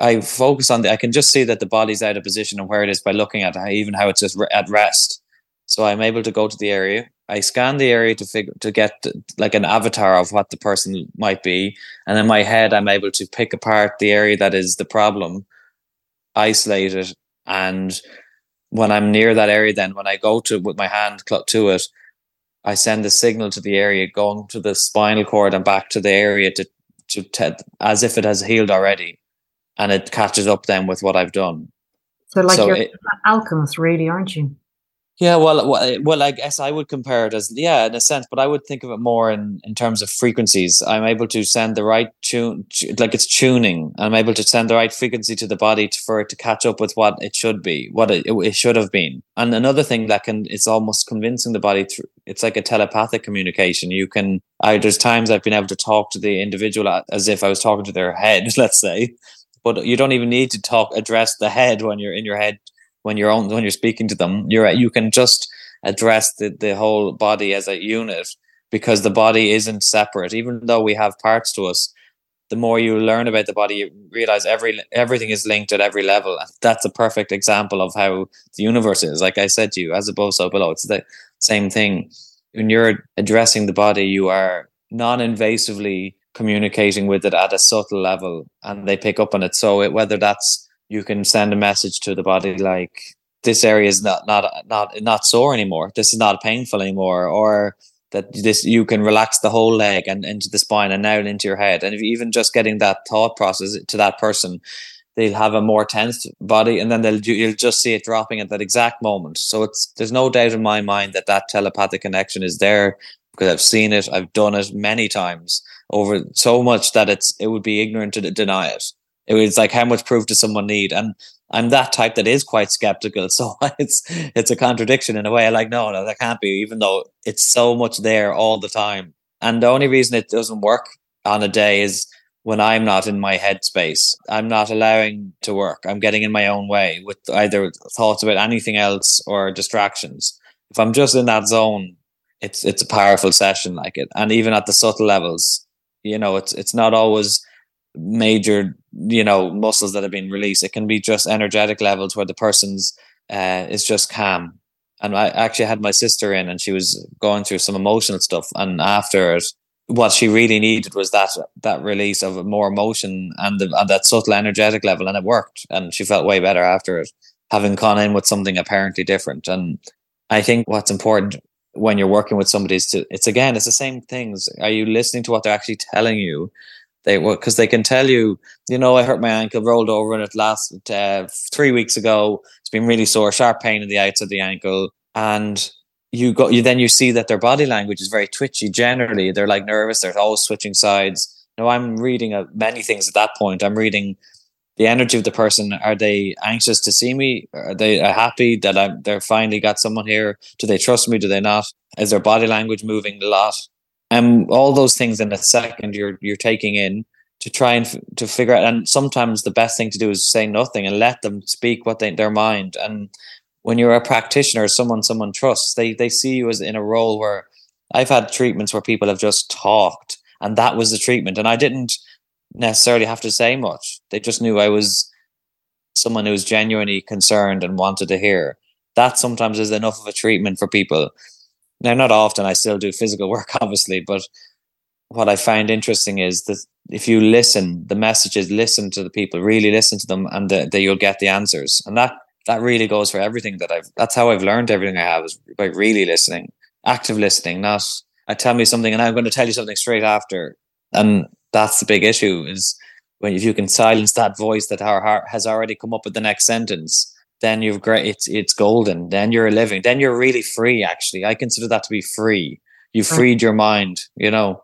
I focus on the, I can just see that the body's out of position and where it is by looking at even how it's just at rest. So I'm able to go to the area. I scan the area to figure to get like an avatar of what the person might be, and in my head, I'm able to pick apart the area that is the problem, isolate it, and when I'm near that area, then when I go to with my hand to it, I send the signal to the area going to the spinal cord and back to the area to to, to as if it has healed already, and it catches up then with what I've done. So, like so you're it, an alchemist, really, aren't you? Yeah, well, uh, uh, well, I guess I would compare it as yeah, in a sense, but I would think of it more in in terms of frequencies. I'm able to send the right tune, like it's tuning. I'm able to send the right frequency to the body to, for it to catch up with what it should be, what it, it should have been. And another thing that can, it's almost convincing the body. Through, it's like a telepathic communication. You can. I there's times I've been able to talk to the individual as if I was talking to their head, let's say, but you don't even need to talk address the head when you're in your head when you're on when you're speaking to them. You're you can just address the, the whole body as a unit because the body isn't separate. Even though we have parts to us the more you learn about the body you realize every everything is linked at every level. That's a perfect example of how the universe is. Like i said to you as above so below. It's the same thing when you're addressing the body you are non-invasively communicating with it at a subtle level and they pick up on it so it, whether that's you can send a message to the body like this area is not not not not sore anymore. This is not painful anymore, or that this you can relax the whole leg and into the spine and now into your head. And even just getting that thought process to that person, they'll have a more tense body, and then they'll you'll just see it dropping at that exact moment. So it's there's no doubt in my mind that that telepathic connection is there because I've seen it, I've done it many times over so much that it's it would be ignorant to deny it. It was like how much proof does someone need? And i'm that type that is quite skeptical so it's it's a contradiction in a way. Like no no that can't be even though it's so much there all the time. And the only reason it doesn't work on a day is when i'm not in my headspace. I'm not allowing to work. I'm getting in my own way with either thoughts about anything else or distractions. If i'm just in that zone it's it's a powerful session like it. And even at the subtle levels you know it's it's not always major you know muscles that have been released. It can be just energetic levels where the person's uh, is just calm. And i actually had my sister in and she was going through some emotional stuff. And after it what she really needed was that that release of more emotion and, the, and that subtle energetic level and it worked and she felt way better after it having gone in with something apparently different. And i think what's important when you're working with somebody is to it's again it's the same things. Are you listening to what they're actually telling you? They because they can tell you, you know, I hurt my ankle, rolled over, and it last uh, three weeks ago. It's been really sore, sharp pain in the outside of the ankle, and you go. You then you see that their body language is very twitchy. Generally, they're like nervous. They're always switching sides. Now, I'm reading uh, many things at that point. I'm reading the energy of the person. Are they anxious to see me? Are they uh, happy that I'm? They're finally got someone here. Do they trust me? Do they not? Is their body language moving a lot? and all those things in a second you're you're taking in to try and f- to figure out and sometimes the best thing to do is say nothing and let them speak what they their mind and when you're a practitioner someone someone trusts they they see you as in a role where i've had treatments where people have just talked and that was the treatment and i didn't necessarily have to say much they just knew i was someone who was genuinely concerned and wanted to hear that sometimes is enough of a treatment for people now, not often. I still do physical work, obviously, but what I find interesting is that if you listen, the messages, listen to the people, really listen to them, and that the, you'll get the answers. And that that really goes for everything that I've. That's how I've learned everything I have is by really listening, active listening. Not I tell me something and I'm going to tell you something straight after. And that's the big issue is when if you can silence that voice that our heart has already come up with the next sentence then you've great it's it's golden. Then you're living. Then you're really free actually. I consider that to be free. You freed your mind you know?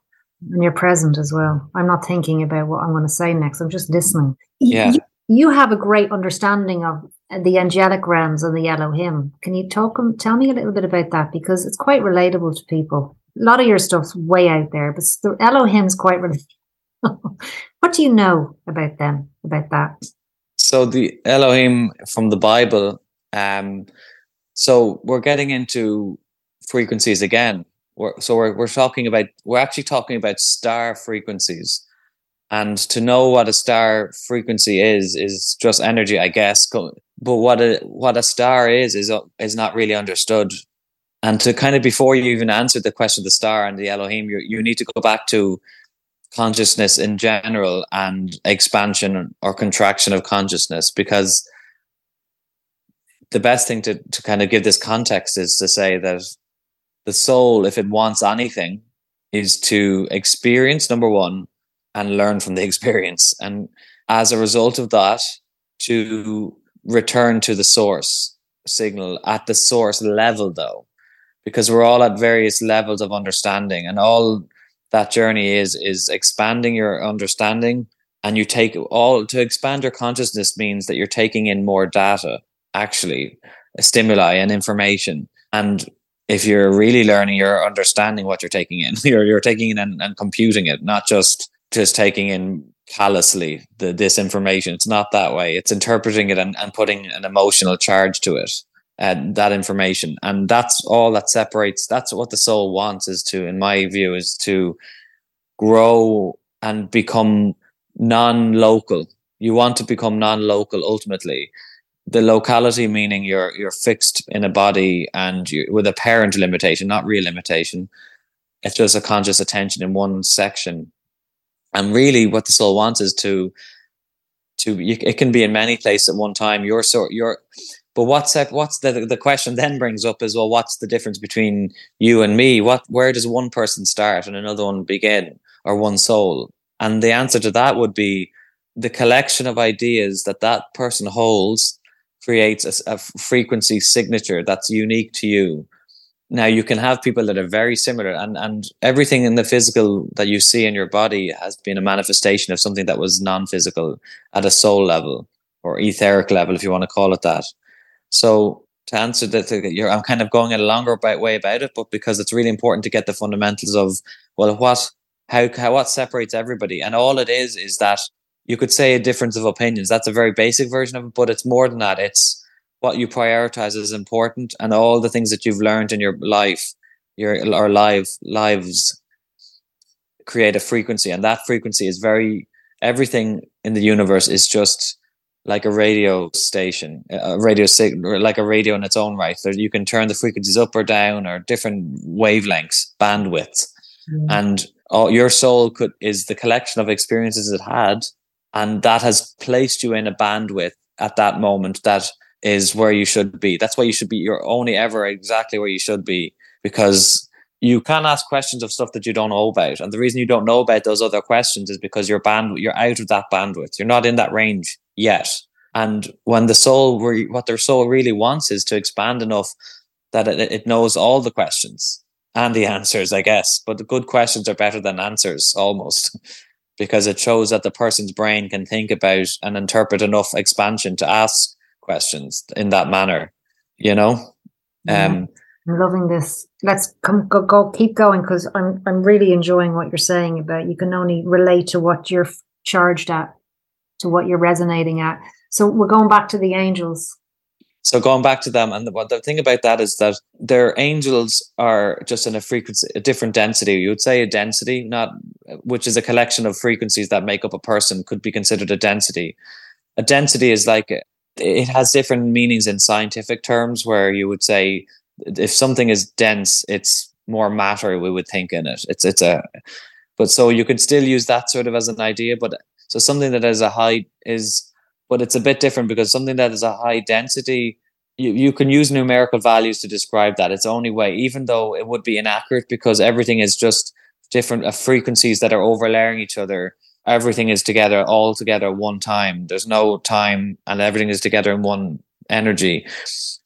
And you're present as well. I'm not thinking about what i'm going to say next. I'm just listening. Yeah. you, you have a great understanding of the angelic realms and the Elohim. Can you talk tell me a little bit about that because it's quite relatable to people. A lot of your stuff's way out there, but the Elohim's quite relatable. what do you know about them, about that? so the Elohim from the Bible. Um, so we're getting into frequencies again. We're, so we're we're talking about we're actually talking about star frequencies, and to know what a star frequency is is just energy, I guess. But what a what a star is is is not really understood. And to kind of before you even answer the question of the star and the Elohim, you you need to go back to consciousness in general and expansion or contraction of consciousness because the best thing to, to kind of give this context is to say that the soul, if it wants anything, is to experience number one and learn from the experience. And as a result of that, to return to the source signal at the source level, though, because we're all at various levels of understanding, and all that journey is is expanding your understanding. And you take all to expand your consciousness means that you're taking in more data, actually, stimuli and information. And if you're really learning, you're understanding what you're taking in. You're you're taking in and, and computing it, not just just taking in callously the this information. It's not that way. It's interpreting it and, and putting an emotional charge to it. And that information. And that's all that separates that's what the soul wants is to, in my view, is to grow and become non-local. You want to become non-local ultimately the locality meaning you're you're fixed in a body and you with apparent limitation, not real limitation. It's just a conscious attention in one section. And really, what the soul wants is to to it can be in many places at one time. Your sort your but what's what's the the question then brings up is well, what's the difference between you and me? What where does one person start and another one begin, or one soul? And the answer to that would be the collection of ideas that that person holds creates a, a frequency signature that's unique to you. Now you can have people that are very similar, and and everything in the physical that you see in your body has been a manifestation of something that was non-physical at a soul level or etheric level, if you want to call it that. So to answer that, I'm kind of going a longer way about it, but because it's really important to get the fundamentals of well, what how, how what separates everybody, and all it is is that you could say a difference of opinions. That's a very basic version of it, but it's more than that. It's what you prioritize is important and all the things that you've learned in your life, your or live lives create a frequency. And that frequency is very everything in the universe is just like a radio station, a radio signal, like a radio in its own right. So you can turn the frequencies up or down or different wavelengths, bandwidths. Mm. And all, your soul could is the collection of experiences it had and that has placed you in a bandwidth at that moment that is where you should be. That's why you should be. You're only ever exactly where you should be because you can ask questions of stuff that you don't know about. And the reason you don't know about those other questions is because your band you're out of that bandwidth. You're not in that range yet. And when the soul, what their soul really wants is to expand enough that it, it knows all the questions and the answers, I guess. But the good questions are better than answers almost. because it shows that the person's brain can think about and interpret enough expansion to ask questions in that manner you know yeah. um i'm loving this let's come go, go keep going because i'm i'm really enjoying what you're saying about you can only relate to what you're charged at to what you're resonating at so we're going back to the angels so going back to them, and the, the thing about that is that their angels are just in a frequency, a different density. You would say a density, not which is a collection of frequencies that make up a person, could be considered a density. A density is like it has different meanings in scientific terms, where you would say if something is dense, it's more matter. We would think in it. It's it's a, but so you could still use that sort of as an idea. But so something that is a high is but it's a bit different because something that is a high density you, you can use numerical values to describe that it's the only way even though it would be inaccurate because everything is just different uh, frequencies that are overlaying each other everything is together all together one time there's no time and everything is together in one energy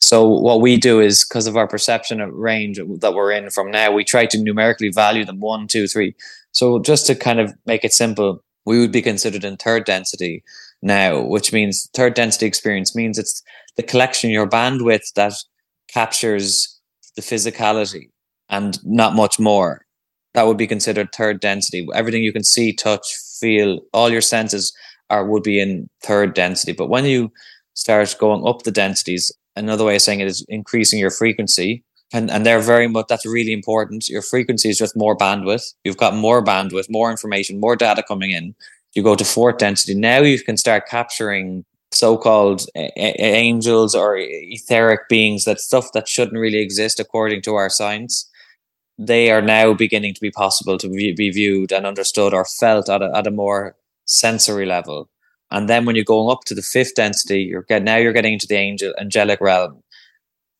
so what we do is because of our perception of range that we're in from now we try to numerically value them one two three so just to kind of make it simple we would be considered in third density now, which means third density experience means it's the collection, your bandwidth that captures the physicality and not much more. That would be considered third density. Everything you can see, touch, feel, all your senses are would be in third density. But when you start going up the densities, another way of saying it is increasing your frequency. And, and they're very much that's really important. Your frequency is just more bandwidth. You've got more bandwidth, more information, more data coming in you go to fourth density. Now you can start capturing so-called a- angels or etheric beings, that stuff that shouldn't really exist according to our science. They are now beginning to be possible to be viewed and understood or felt at a, at a more sensory level. And then when you're going up to the fifth density, you're get now you're getting into the angel angelic realm.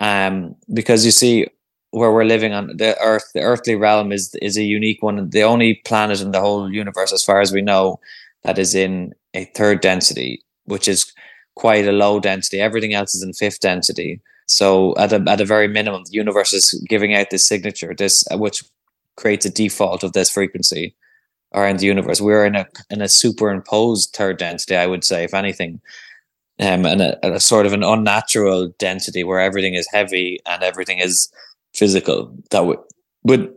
Um, because you see, where we're living on the earth the earthly realm is is a unique one the only planet in the whole universe as far as we know that is in a third density which is quite a low density everything else is in fifth density so at a, at a very minimum the universe is giving out this signature this which creates a default of this frequency around the universe. We're in a in a superimposed third density i would say if anything. Um, and a, a sort of an unnatural density where everything is heavy and everything is physical. That would would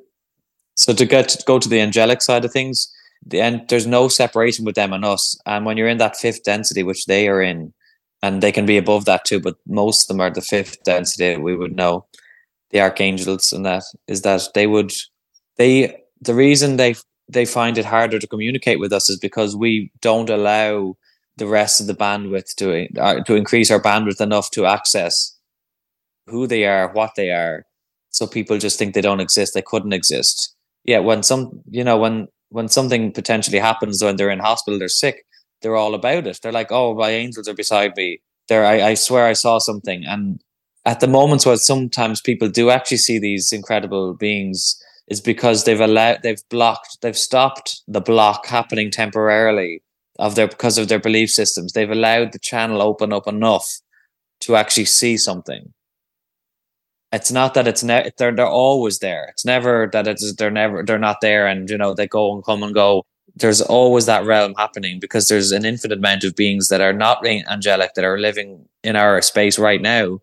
so to get to go to the angelic side of things the end there's no separation with them and us. And when you're in that fifth density which they are in and they can be above that too but most of them are the fifth density we would know. The archangels and that is that they would they the reason they they find it harder to communicate with us is because we don't allow the rest of the bandwidth to uh, to increase our bandwidth enough to access who they are what they are. So people just think they don't exist they couldn't exist. Yeah when some you know when when something potentially happens when they're in hospital they're sick they're all about it. They're like oh my angels are beside me. There I, I swear i saw something. And at the moments where sometimes people do actually see these incredible beings is because they've allowed they've blocked they've stopped the block happening temporarily of their because of their belief systems. They've allowed the channel open up enough to actually see something. It's not that it's ne- they're they're always there. It's never that it's they're never they're not there and you know they go and come and go. There's always that realm happening because there's an infinite amount of beings that are not angelic that are living in our space right now.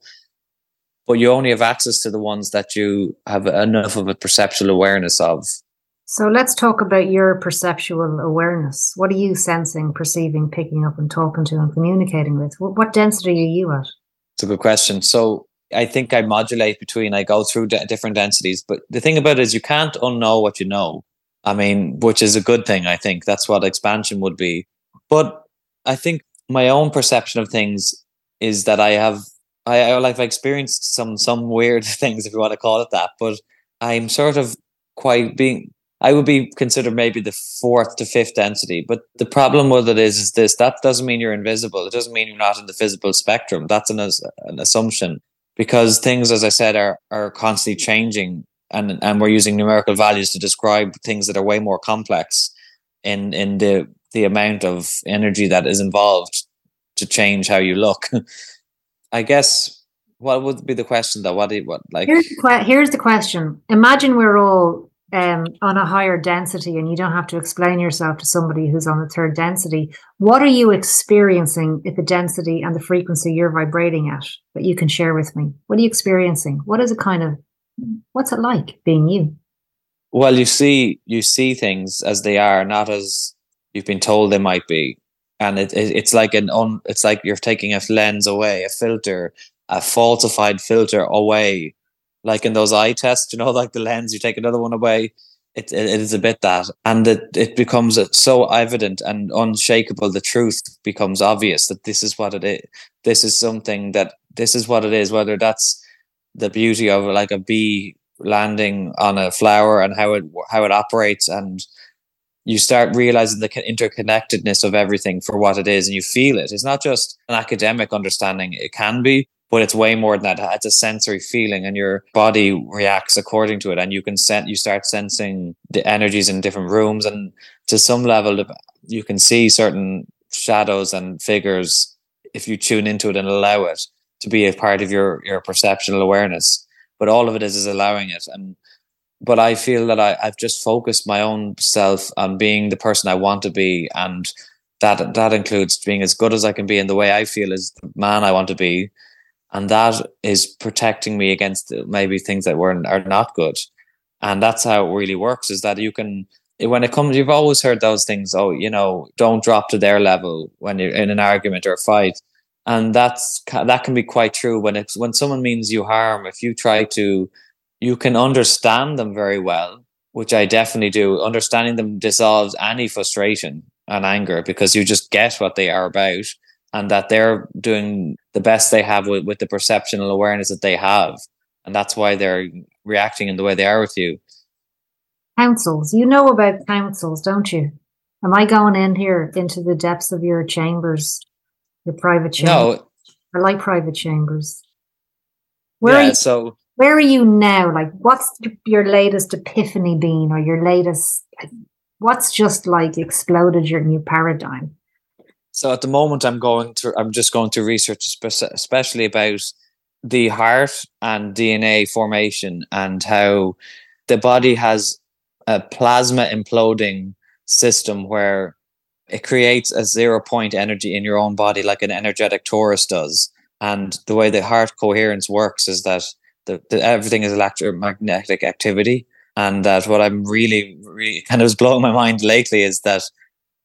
But you only have access to the ones that you have enough of a perceptual awareness of. So let's talk about your perceptual awareness. What are you sensing, perceiving, picking up, and talking to and communicating with? What, density are you at? It's a good question. So I think I modulate between, I go through d- different densities. But the thing about it is, you can't unknow what you know. I mean, which is a good thing. I think that's what expansion would be. But I think my own perception of things is that I have, I, I like, I've experienced some some weird things, if you want to call it that. But I'm sort of quite being. I would be considered maybe the fourth to fifth density. But the problem with it is, is this: that doesn't mean you're invisible. It doesn't mean you're not in the visible spectrum. That's an, an assumption because things, as I said, are are constantly changing, and and we're using numerical values to describe things that are way more complex in in the the amount of energy that is involved to change how you look. I guess what would be the question though? What do you, what like? Here's the, que- here's the question. Imagine we're all um, on a higher density and you don't have to explain yourself to somebody who's on the third density, what are you experiencing at the density and the frequency you're vibrating at that you can share with me? What are you experiencing? What is it kind of, what's it like being you? Well, you see, you see things as they are, not as you've been told they might be. And it, it it's like an un, it's like you're taking a lens away, a filter, a falsified filter away like in those eye tests, you know, like the lens, you take another one away. It, it, it is a bit that, and it, it becomes uh, so evident and unshakable. The truth becomes obvious that this is what it is. This is something that this is what it is. Whether that's the beauty of like a bee landing on a flower and how it how it operates, and you start realizing the interconnectedness of everything for what it is, and you feel it. It's not just an academic understanding. It can be, but it's way more than that. It's a sensory feeling, and your body reacts according to it. And you can set, you start sensing the energies in different rooms, and to some level, you can see certain shadows and figures if you tune into it and allow it to be a part of your your perceptual awareness. But all of it is is allowing it, and but I feel that I, I've just focused my own self on being the person I want to be, and that that includes being as good as I can be in the way I feel as the man I want to be. And that is protecting me against maybe things that were are not good. And that's how it really works is that you can when it comes you've always heard those things oh you know don't drop to their level when you're in an argument or a fight and that's that can be quite true when it's when someone means you harm if you try to you can understand them very well which i definitely do understanding them dissolves any frustration and anger because you just get what they are about and that they're doing the best they have with, with the perceptional awareness that they have. And that's why they're reacting in the way they are with you. Councils. You know about councils, don't you? Am I going in here into the depths of your chambers, your private chambers? No. I like private chambers. Where yeah, you, so where are you now? Like, what's your latest epiphany been, or your latest? What's just like exploded your new paradigm? So at the moment, I'm going to. I'm just going to research, especially about the heart and DNA formation and how the body has a plasma imploding system where it creates a zero point energy in your own body like an energetic torus does. And the way the heart coherence works is that the, the, everything is electromagnetic activity. And that what i'm really really kind of is blowing my mind lately is that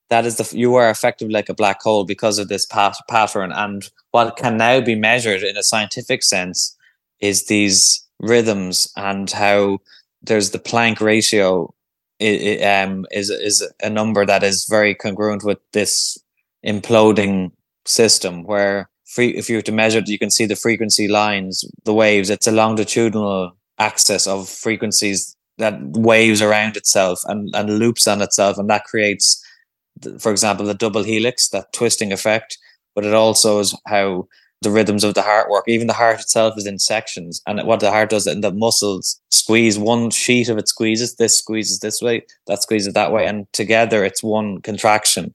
that is the you are effectively like a black hole because of this pat- pattern. And what can now be measured in a scientific sense is these rhythms and how there's the Planck ratio it, it, um, is is a number that is very congruent with this imploding system where free, if you were to measure it, you can see the frequency lines, the waves. It's a longitudinal axis of frequencies that waves around itself and, and loops on itself, and that creates, for example, the double helix, that twisting effect. But it also is how the rhythms of the heart work. Even the heart itself is in sections, and what the heart does, and the muscles squeeze one sheet of it squeezes. This squeezes this way, that squeezes that way, and together it's one contraction,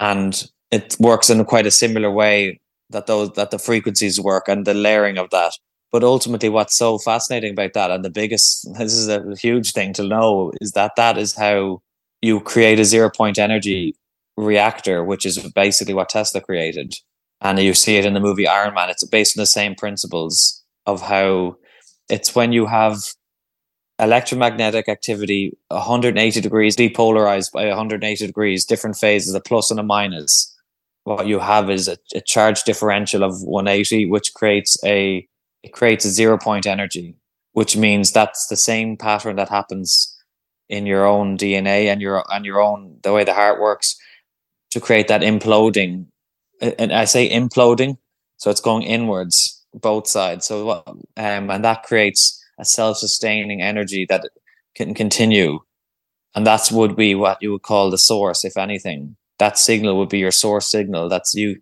and it works in quite a similar way that those that the frequencies work and the layering of that. But ultimately, what's so fascinating about that, and the biggest, this is a huge thing to know, is that that is how you create a zero point energy reactor, which is basically what Tesla created and you see it in the movie Iron Man. It's based on the same principles of how it's when you have electromagnetic activity 180 degrees depolarized by 180 degrees, different phases, a plus and a minus. What you have is a, a charge differential of 180, which creates a it creates a zero point energy, which means that's the same pattern that happens in your own DNA and your and your own the way the heart works to create that imploding and I say imploding, so it's going inwards, both sides. So um, and that creates a self-sustaining energy that can continue, and that's would be what you would call the source, if anything. That signal would be your source signal. That's you,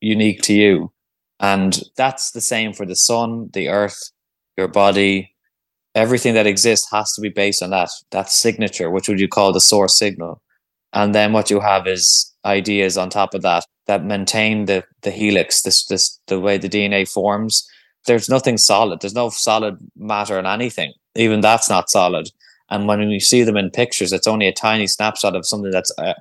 unique to you, and that's the same for the sun, the earth, your body. Everything that exists has to be based on that that signature, which would you call the source signal. And then what you have is ideas on top of that that maintain the the helix, this this the way the DNA forms. There's nothing solid. There's no solid matter in anything. Even that's not solid. And when you see them in pictures, it's only a tiny snapshot of something that's uh,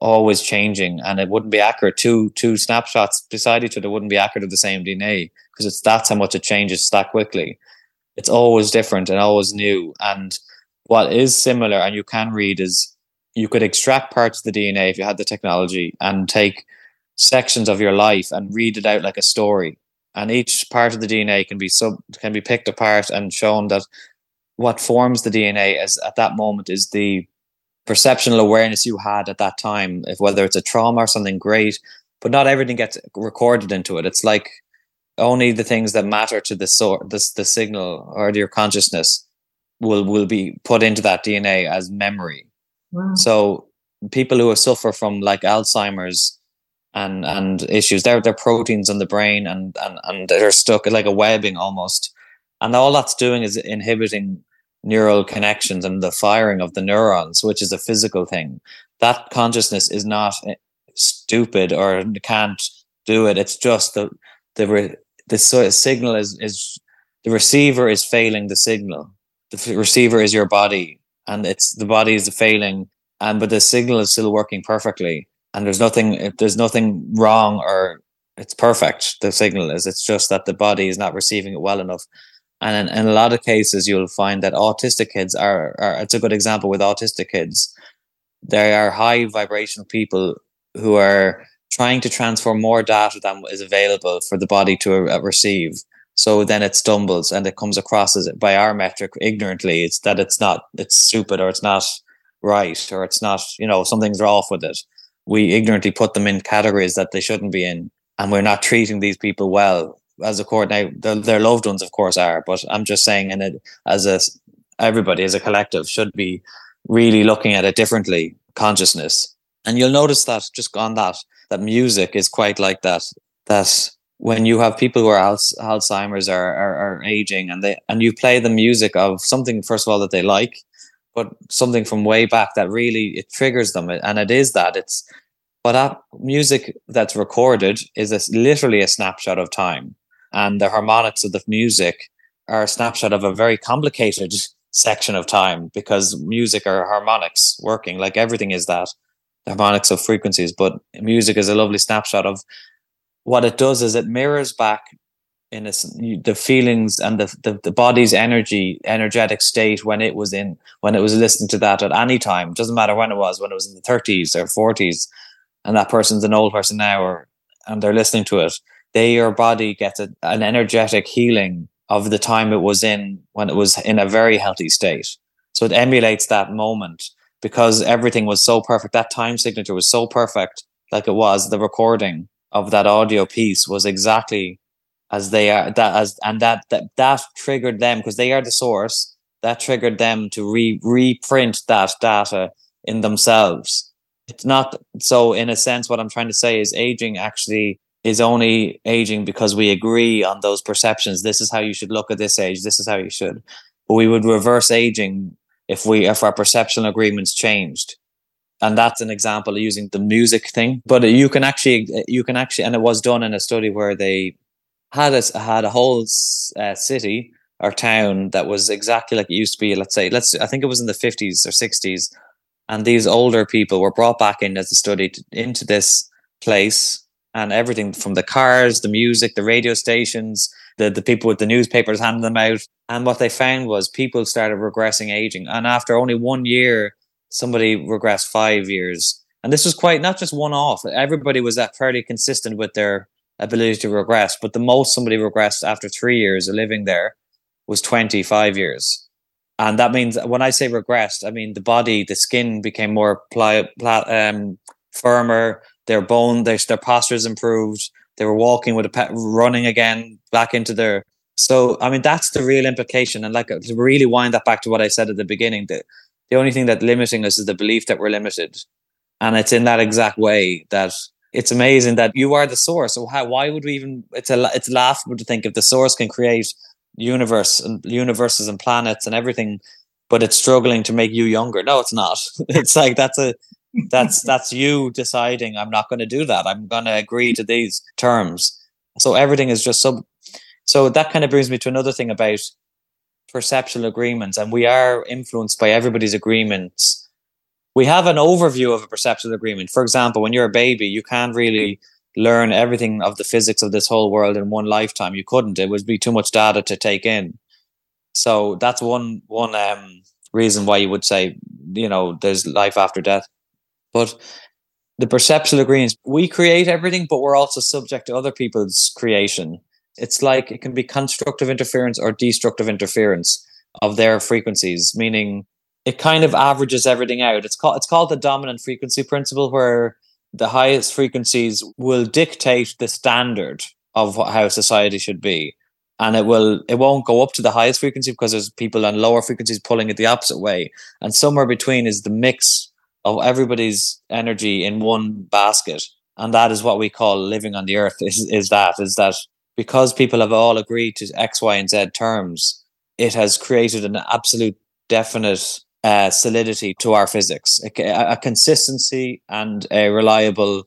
always changing, and it wouldn't be accurate. Two two snapshots beside each other wouldn't be accurate of the same DNA because it's that's how much it changes that quickly. It's always different and always new. And what is similar, and you can read, is you could extract parts of the DNA if you had the technology and take sections of your life and read it out like a story. And each part of the DNA can be sub can be picked apart and shown that what forms the DNA is at that moment is the perceptual awareness you had at that time, if whether it's a trauma or something great, but not everything gets recorded into it. It's like only the things that matter to the sort this the signal or your consciousness will will be put into that DNA as memory. So people who suffer from like Alzheimer's and and issues, they're they're proteins in the brain and and and they're stuck like a webbing almost, and all that's doing is inhibiting neural connections and the firing of the neurons, which is a physical thing. That consciousness is not eh, stupid or can't do it. It's just the the the signal is is the receiver is failing the signal. The receiver is your body and it's the body is failing and but the signal is still working perfectly and there's nothing there's nothing wrong or it's perfect the signal is it's just that the body is not receiving it well enough. And in, in a lot of cases you'll find that autistic kids are, are it's a good example with autistic kids. They are high vibrational people who are trying to transfer more data than is available for the body to uh, receive so then it stumbles and it comes across as by our metric ignorantly. It's that it's not, it's stupid or it's not right or it's not, you know, something's off with it. We ignorantly put them in categories that they shouldn't be in, and we're not treating these people well. As a court now, their, their loved ones, of course, are. But I'm just saying, and it as a everybody as a collective should be really looking at it differently. Consciousness, and you'll notice that just on that that music is quite like that. That when you have people who are Alzheimer's or are aging and they and you play the music of something first of all that they like, but something from way back that really it triggers them, and it is that. It's. But that music that's recorded is a, literally a snapshot of time, and the harmonics of the music are a snapshot of a very complicated section of time because music are harmonics working. Like everything is that. The harmonics of frequencies but music is a lovely snapshot of what it does is it mirrors back in a, the feelings and the, the, the body's energy energetic state when it was in when it was listening to that at any time. Doesn't matter when it was when it was in the 30s or 40s and that person's an old person now or and they're listening to it they your body gets a, an energetic healing of the time it was in when it was in a very healthy state. So it emulates that moment because everything was so perfect. That time signature was so perfect like it was the recording of that audio piece was exactly as they are that as and that that that triggered them because they are the source. That triggered them to re reprint that data in themselves. It's not so in a sense what i'm trying to say is aging actually is only aging because we agree on those perceptions. This is how you should look at this age. This is how you should. But we would reverse aging if we if our perceptual agreements changed and that's an example of using the music thing. But you can actually you can actually and it was done in a study where they had a had a whole uh, city or town that was exactly like it used to be let's say let's i think it was in the 50s or 60s and these older people were brought back in as a study to, into this place and everything from the cars the music the radio stations the, the people with the newspapers handing them out. And what they found was people started regressing aging. And after only one year somebody regressed five years. And this was quite not just one off. Everybody was that fairly consistent with their ability to regress. But the most somebody regressed after three years of living there was 25 years. And that means when I say regressed, I mean the body, the skin became more pli- pli- um, firmer, their bone, their, their postures improved. They were walking with a pet, running again back into their. So, I mean, that's the real implication. And like to really wind that back to what I said at the beginning, that the only thing that's limiting us is the belief that we're limited. And it's in that exact way that it's amazing that you are the source. So how, why would we even, it's a, it's laughable to think if the source can create universe and universes and planets and everything, but it's struggling to make you younger. No, it's not. it's like, that's a, that's, that's you deciding I'm not going to do that. I'm going to agree to these terms. So everything is just sub. So that kind of brings me to another thing about perceptual agreements and we are influenced by everybody's agreements. We have an overview of a perceptual agreement. For example when you're a baby you can't really learn everything of the physics of this whole world in one lifetime. You couldn't. It would be too much data to take in. So that's one one um, reason why you would say you know there's life after death. But the perceptual agreements we create everything but we're also subject to other people's creation it's like it can be constructive interference or destructive interference of their frequencies, meaning it kind of averages everything out. It's called it's called the dominant frequency principle, where the highest frequencies will dictate the standard of how society should be, and it will it won't go up to the highest frequency because there's people on lower frequencies pulling it the opposite way, and somewhere between is the mix of everybody's energy in one basket, and that is what we call living on the earth. Is is that is that because people have all agreed to X, Y, and Z terms, it has created an absolute definite uh, solidity to our physics, a, a, consistency and a reliable,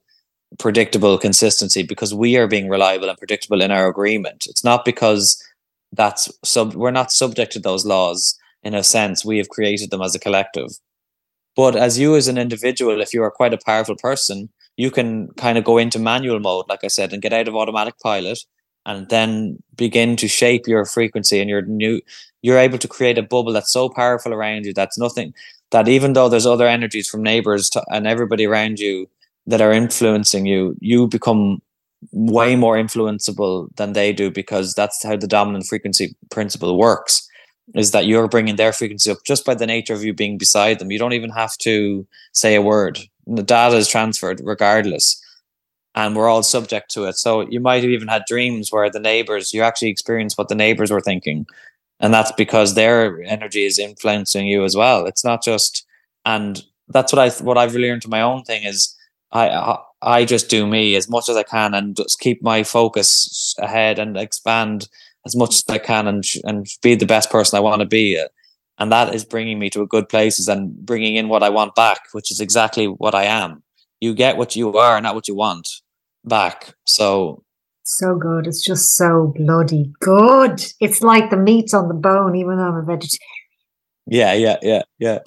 predictable consistency because we are being reliable and predictable in our agreement. It's not because that's sub, we're not subject to those laws in a sense. We have created them as a collective. But as you, as an individual, if you are quite a powerful person, you can kind of go into manual mode, like I said, and get out of automatic pilot and then begin to shape your frequency and your new you're able to create a bubble that's so powerful around you that's nothing that even though there's other energies from neighbors to, and everybody around you that are influencing you you become way more influenceable than they do because that's how the dominant frequency principle works is that you're bringing their frequency up just by the nature of you being beside them. You don't even have to say a word. The data is transferred regardless and we're all subject to it. So you might have even had dreams where the neighbors, you actually experience what the neighbors were thinking. And that's because their energy is influencing you as well. It's not just, and that's what I, what I've learned to my own thing is I, I just do me as much as I can and just keep my focus ahead and expand as much as I can and and be the best person I want to be. And that is bringing me to a good places and bringing in what I want back, which is exactly what I am. You get what you are, not what you want back. So so good. It's just so bloody good. It's like the meat on the bone, even though I'm a vegetarian. Yeah, yeah, yeah, yeah.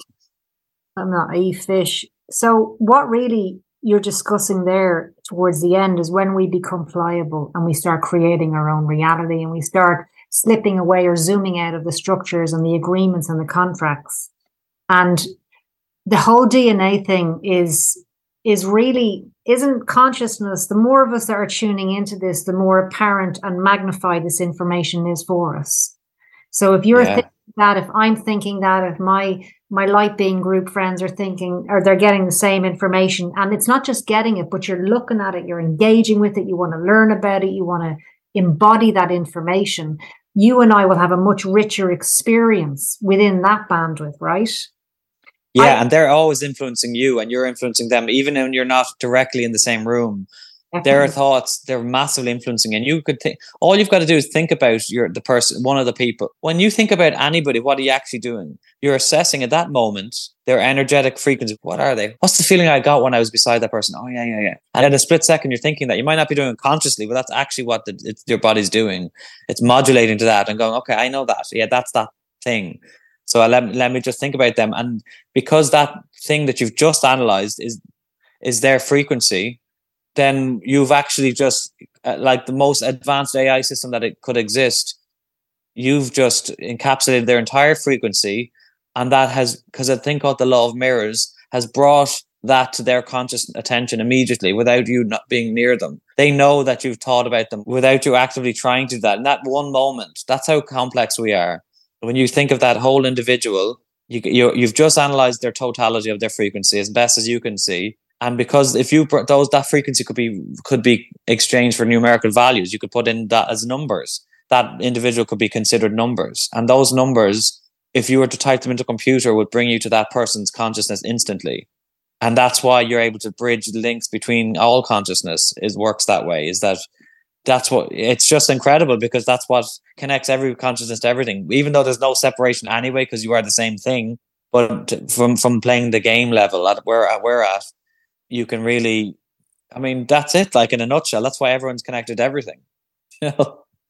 I'm not. a fish. So what really you're discussing there towards the end is when we become pliable and we start creating our own reality and we start slipping away or zooming out of the structures and the agreements and the contracts. And the whole DNA thing is is really isn't consciousness the more of us that are tuning into this the more apparent and magnified this information is for us so if you're yeah. thinking that if i'm thinking that if my my light being group friends are thinking or they're getting the same information and it's not just getting it but you're looking at it you're engaging with it you want to learn about it you want to embody that information you and i will have a much richer experience within that bandwidth right yeah, I, and they're always influencing you, and you're influencing them, even when you're not directly in the same room. Definitely. Their thoughts, they're massively influencing, and you could think. All you've got to do is think about your the person, one of the people. When you think about anybody, what are you actually doing? You're assessing at that moment their energetic frequency. What are they? What's the feeling I got when I was beside that person? Oh yeah, yeah, yeah. And in a split second, you're thinking that you might not be doing it consciously, but that's actually what the, your body's doing. It's modulating to that and going, okay, I know that. Yeah, that's that thing. So let, let me just think about them. And because that thing that you've just analyzed is is their frequency, then you've actually just uh, like the most advanced AI system that it could exist. You've just encapsulated their entire frequency, and that has because I think called the law of mirrors has brought that to their conscious attention immediately without you not being near them. They know that you've thought about them without you actively trying to do that. In that one moment, that's how complex we are when you think of that whole individual, you, you you've just analyzed their totality of their frequency as best as you can see. And because if you those that frequency could be could be exchanged for numerical values, you could put in that as numbers. That individual could be considered numbers, and those numbers, if you were to type them into a computer, would bring you to that person's consciousness instantly. And that's why you're able to bridge the links between all consciousness. Is works that way. Is that that's what it's just incredible because that's what connects every consciousness to everything. Even though there's no separation anyway because you are the same thing but from from playing the game level at where we're at you can really i mean that's it like in a nutshell. That's why everyone's connected to everything.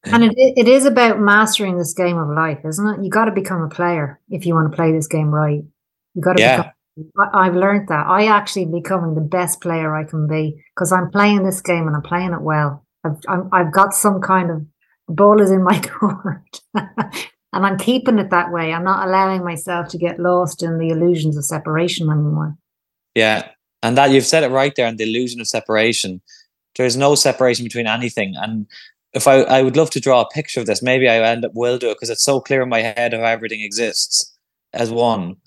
And it, it is about mastering this game of life isn't it? You got to become a player if you want to play this game right. You got to yeah. become I've learned that. I actually becoming the best player I can be because I'm playing this game and I'm playing it well. I've I'm, I've got some kind of ball is in my court, and I'm keeping it that way. I'm not allowing myself to get lost in the illusions of separation anymore. Yeah, and that you've said it right there. And the illusion of separation. There is no separation between anything, and if I, I would love to draw a picture of this. Maybe I end up will do it because it's so clear in my head of how everything exists as one.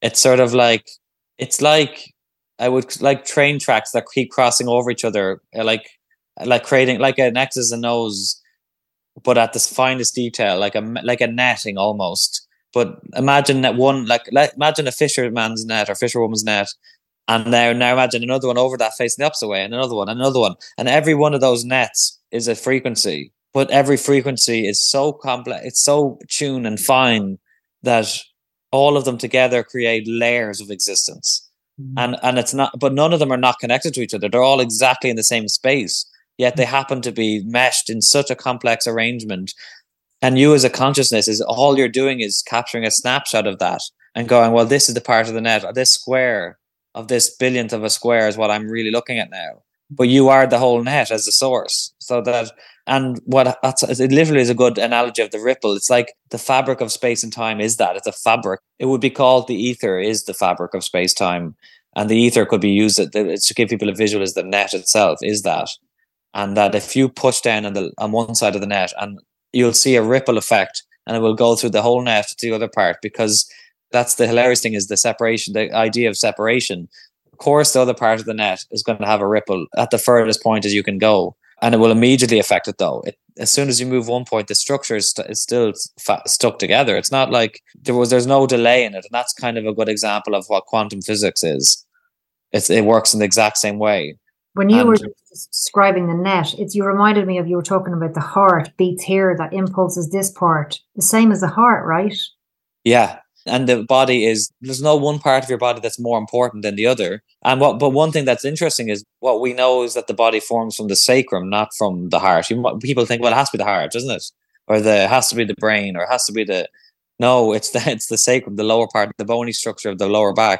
It's sort of like it's like I would like train tracks that keep crossing over each other, like like creating like an X's and O's, but at the finest detail, like a like a netting almost. But imagine that one, like, like imagine a fisherman's net or fisherwoman's net, and now now imagine another one over that facing the opposite way, and another one, and another one, and every one of those nets is a frequency. But every frequency is so complex, it's so tuned and fine that all of them together create layers of existence. Mm-hmm. And and it's not, but none of them are not connected to each other. They're all exactly in the same space yet they happen to be meshed in such a complex arrangement. And you as a consciousness is all you're doing is capturing a snapshot of that and going, well, this is the part of the net, this square of this billionth of a square is what I'm really looking at now. But you are the whole net as a source. So that and what that's it literally is a good analogy of the ripple. It's like the fabric of space and time is that. It's a fabric. It would be called the ether is the fabric of space time. And the ether could be used to give people a visual as the net itself is that and that if you push down on the on one side of the net and you'll see a ripple effect and it will go through the whole net to the other part because that's the hilarious thing is the separation the idea of separation. Of course the other part of the net is going to have a ripple at the furthest point as you can go and it will immediately affect it though. It, as soon as you move one point the structure is, st- is still fa- stuck together. It's not like there was there's no delay in it and that's kind of a good example of what quantum physics is. It's, it works in the exact same way When you and, were describing the net, it's you reminded me of you were talking about the heart beats here, that impulses this part, the same as the heart, right? Yeah, and the body is there's no one part of your body that's more important than the other. And what but one thing that's interesting is what we know is that the body forms from the sacrum not from the heart. You, people think well it has to be the heart doesn't it? Or the it has to be the brain or it has to be the no it's the it's the sacrum the lower part the bony structure of the lower back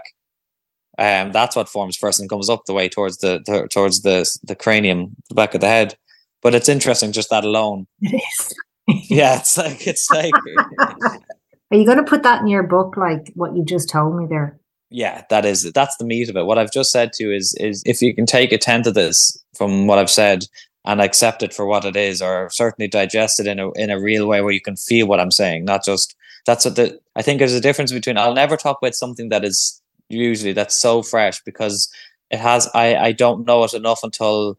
um that's what forms first and comes up the way towards the, the towards the the cranium the back of the head but it's interesting just that alone it is yeah it's like it's like Are you going to put that in your book, like what you just told me there? Yeah, that is that's the meat of it. What I've just said to you is is if you can take a tenth of this from what I've said and accept it for what it is, or certainly digest it in a in a real way where you can feel what I'm saying, not just that's what the I think there's a difference between I'll never talk about something that is usually that's so fresh because it has I I don't know it enough until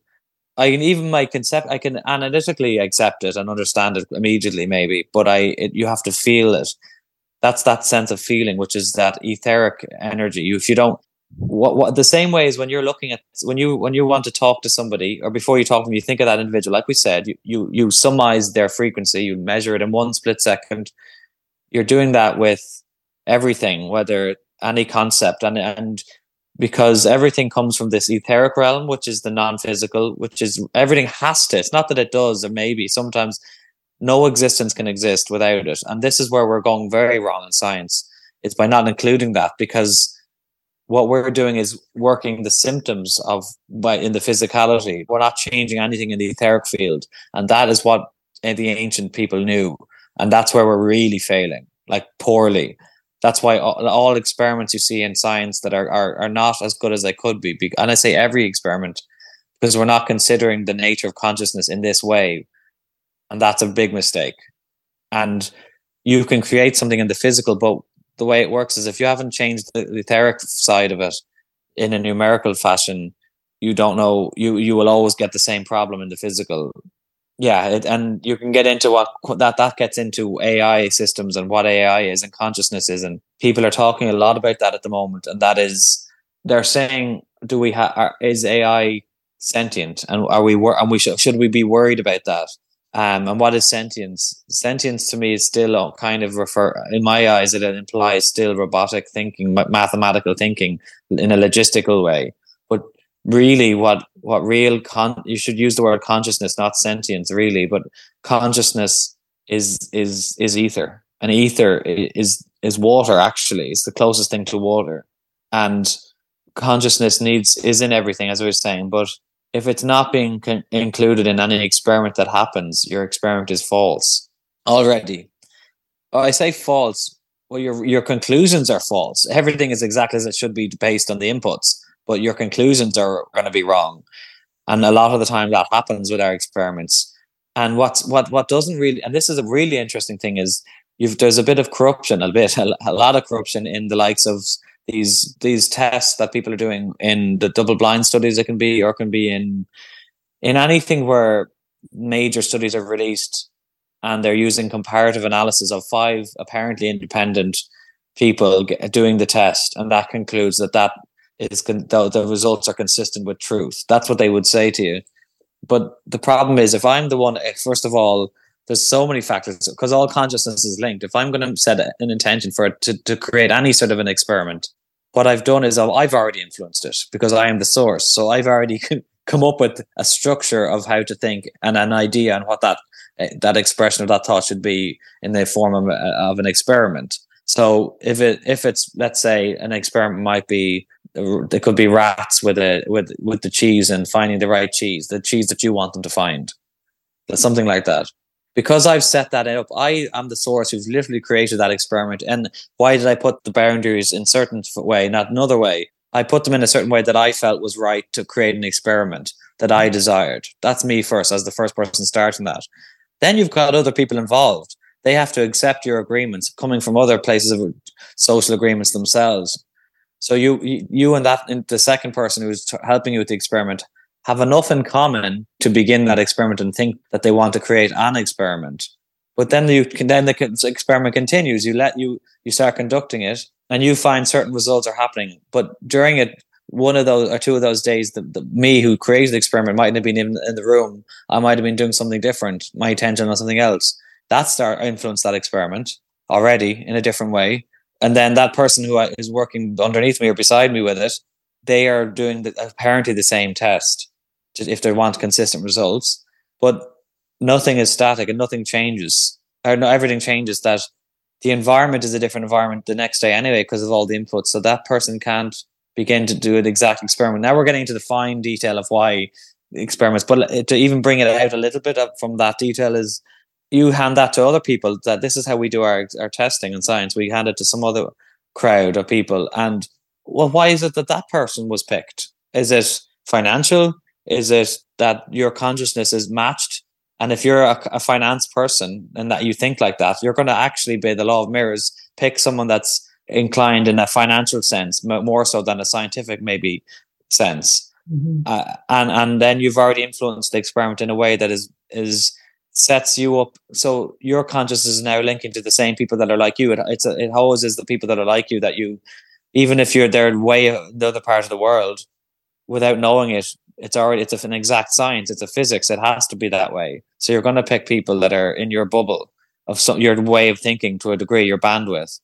I can even my concept I can analytically accept it and understand it immediately maybe, but I it, you have to feel it that's that sense of feeling, which is that etheric energy. you, If you don't, what, what the same way as when you're looking at when you when you want to talk to somebody or before you talk to them, you think of that individual. Like we said, you you you summarize their frequency, you measure it in one split second. You're doing that with everything, whether any concept and and because everything comes from this etheric realm, which is the non-physical, which is everything has to. It's not that it does, or maybe sometimes no existence can exist without it. And this is where we're going very wrong in science. It's by not including that because what we're doing is working the symptoms of by in the physicality. We're not changing anything in the etheric field. And that is what the ancient people knew. And that's where we're really failing, like poorly. That's why all, all experiments you see in science that are, are, are not as good as they could be. And I say every experiment because we're not considering the nature of consciousness in this way and that's a big mistake. And you can create something in the physical, but the way it works is if you haven't changed the, etheric side of it in a numerical fashion, you don't know you you will always get the same problem in the physical. Yeah, it, and you can get into what that that gets into AI systems and what AI is and consciousness is, and people are talking a lot about that at the moment. And that is, they're saying, do we have is AI sentient, and are we and we should should we be worried about that? Um, and what is sentience? Sentience to me is still kind of refer, in my eyes, it implies still robotic thinking, mathematical thinking in a logistical way. Really, what what real con you should use the word consciousness, not sentience, really. But consciousness is is is ether, and ether is is water. Actually, it's the closest thing to water, and consciousness needs is in everything, as I was saying, but if it's not being con- included in any experiment that happens, your experiment is false already. Oh, I say false. Well, your your conclusions are false. Everything is exactly as it should be based on the inputs, but your conclusions are going to be wrong. And a lot of the time, that happens with our experiments. And what's what what doesn't really, and this is a really interesting thing, is you've there's a bit of corruption, a bit a, a lot of corruption in the likes of these these tests that people are doing in the double blind studies it can be or can be in in anything where major studies are released and they're using comparative analysis of five apparently independent people doing the test and that concludes that that is the, the results are consistent with truth that's what they would say to you but the problem is if i'm the one eh, of all there's so many factors because all consciousness is linked if i'm going to set an intention for it to, to create any sort of an experiment what I've done is I've already influenced it because I am the source. So I've already come up with a structure of how to think and an idea and what that eh, that expression of that thought should be in the form of, of an experiment. So if it if it's let's say an experiment might be it could be rats with a with with the cheese and finding the right cheese, the cheese that you want them to find, something like that because I've set that up, I am the source who's literally created that experiment. And why did I put the boundaries in certain way, not another way? I put them in a certain way that I felt was right to create an experiment that I desired. That's me first, as the first person starting that. Then you've got other people involved. They have to accept your agreements coming from other places of social agreements themselves. So you, you and that, the second person who's helping you with the experiment have enough in common to begin that experiment and think that they want to create an experiment. But then you can then the experiment continues. You let you you start conducting it, and you find certain results are happening. But during it, one of those or two of those days, the, the me who created the experiment mightn't have been in, in the room. I might have been doing something different. My attention on something else. That start influenced that experiment already in a different way. And then that person who is working underneath me or beside me with it, they are doing the, apparently the same test if they want consistent results. But nothing is static and nothing changes. Or no, everything changes. That the environment is a different environment the next day anyway because of all the inputs. So that person can't begin to do an exact experiment. Now we're getting into the fine detail of why experiments, but to even bring it out a little bit from that detail is you hand that to other people that this is how we do our, our testing in science. We hand it to some other crowd of people. And well, why is it that that person was picked? Is it financial? Is it that your consciousness is matched? And if you're a, a finance person and that you think like that, you're going to actually, by the law of mirrors, pick someone that's inclined in a financial sense more so than a scientific maybe sense. Mm-hmm. Uh, and and then you've already influenced the experiment in a way that is is sets you up. So your consciousness is now linking to the same people that are like you. It, it's a, it is the people that are like you that you even if you're there way the other part of the world without knowing it it's already it's an exact science. It's a physics. It has to be that way. So you're going to pick people that are in your bubble of some, your way of thinking to a degree your bandwidth.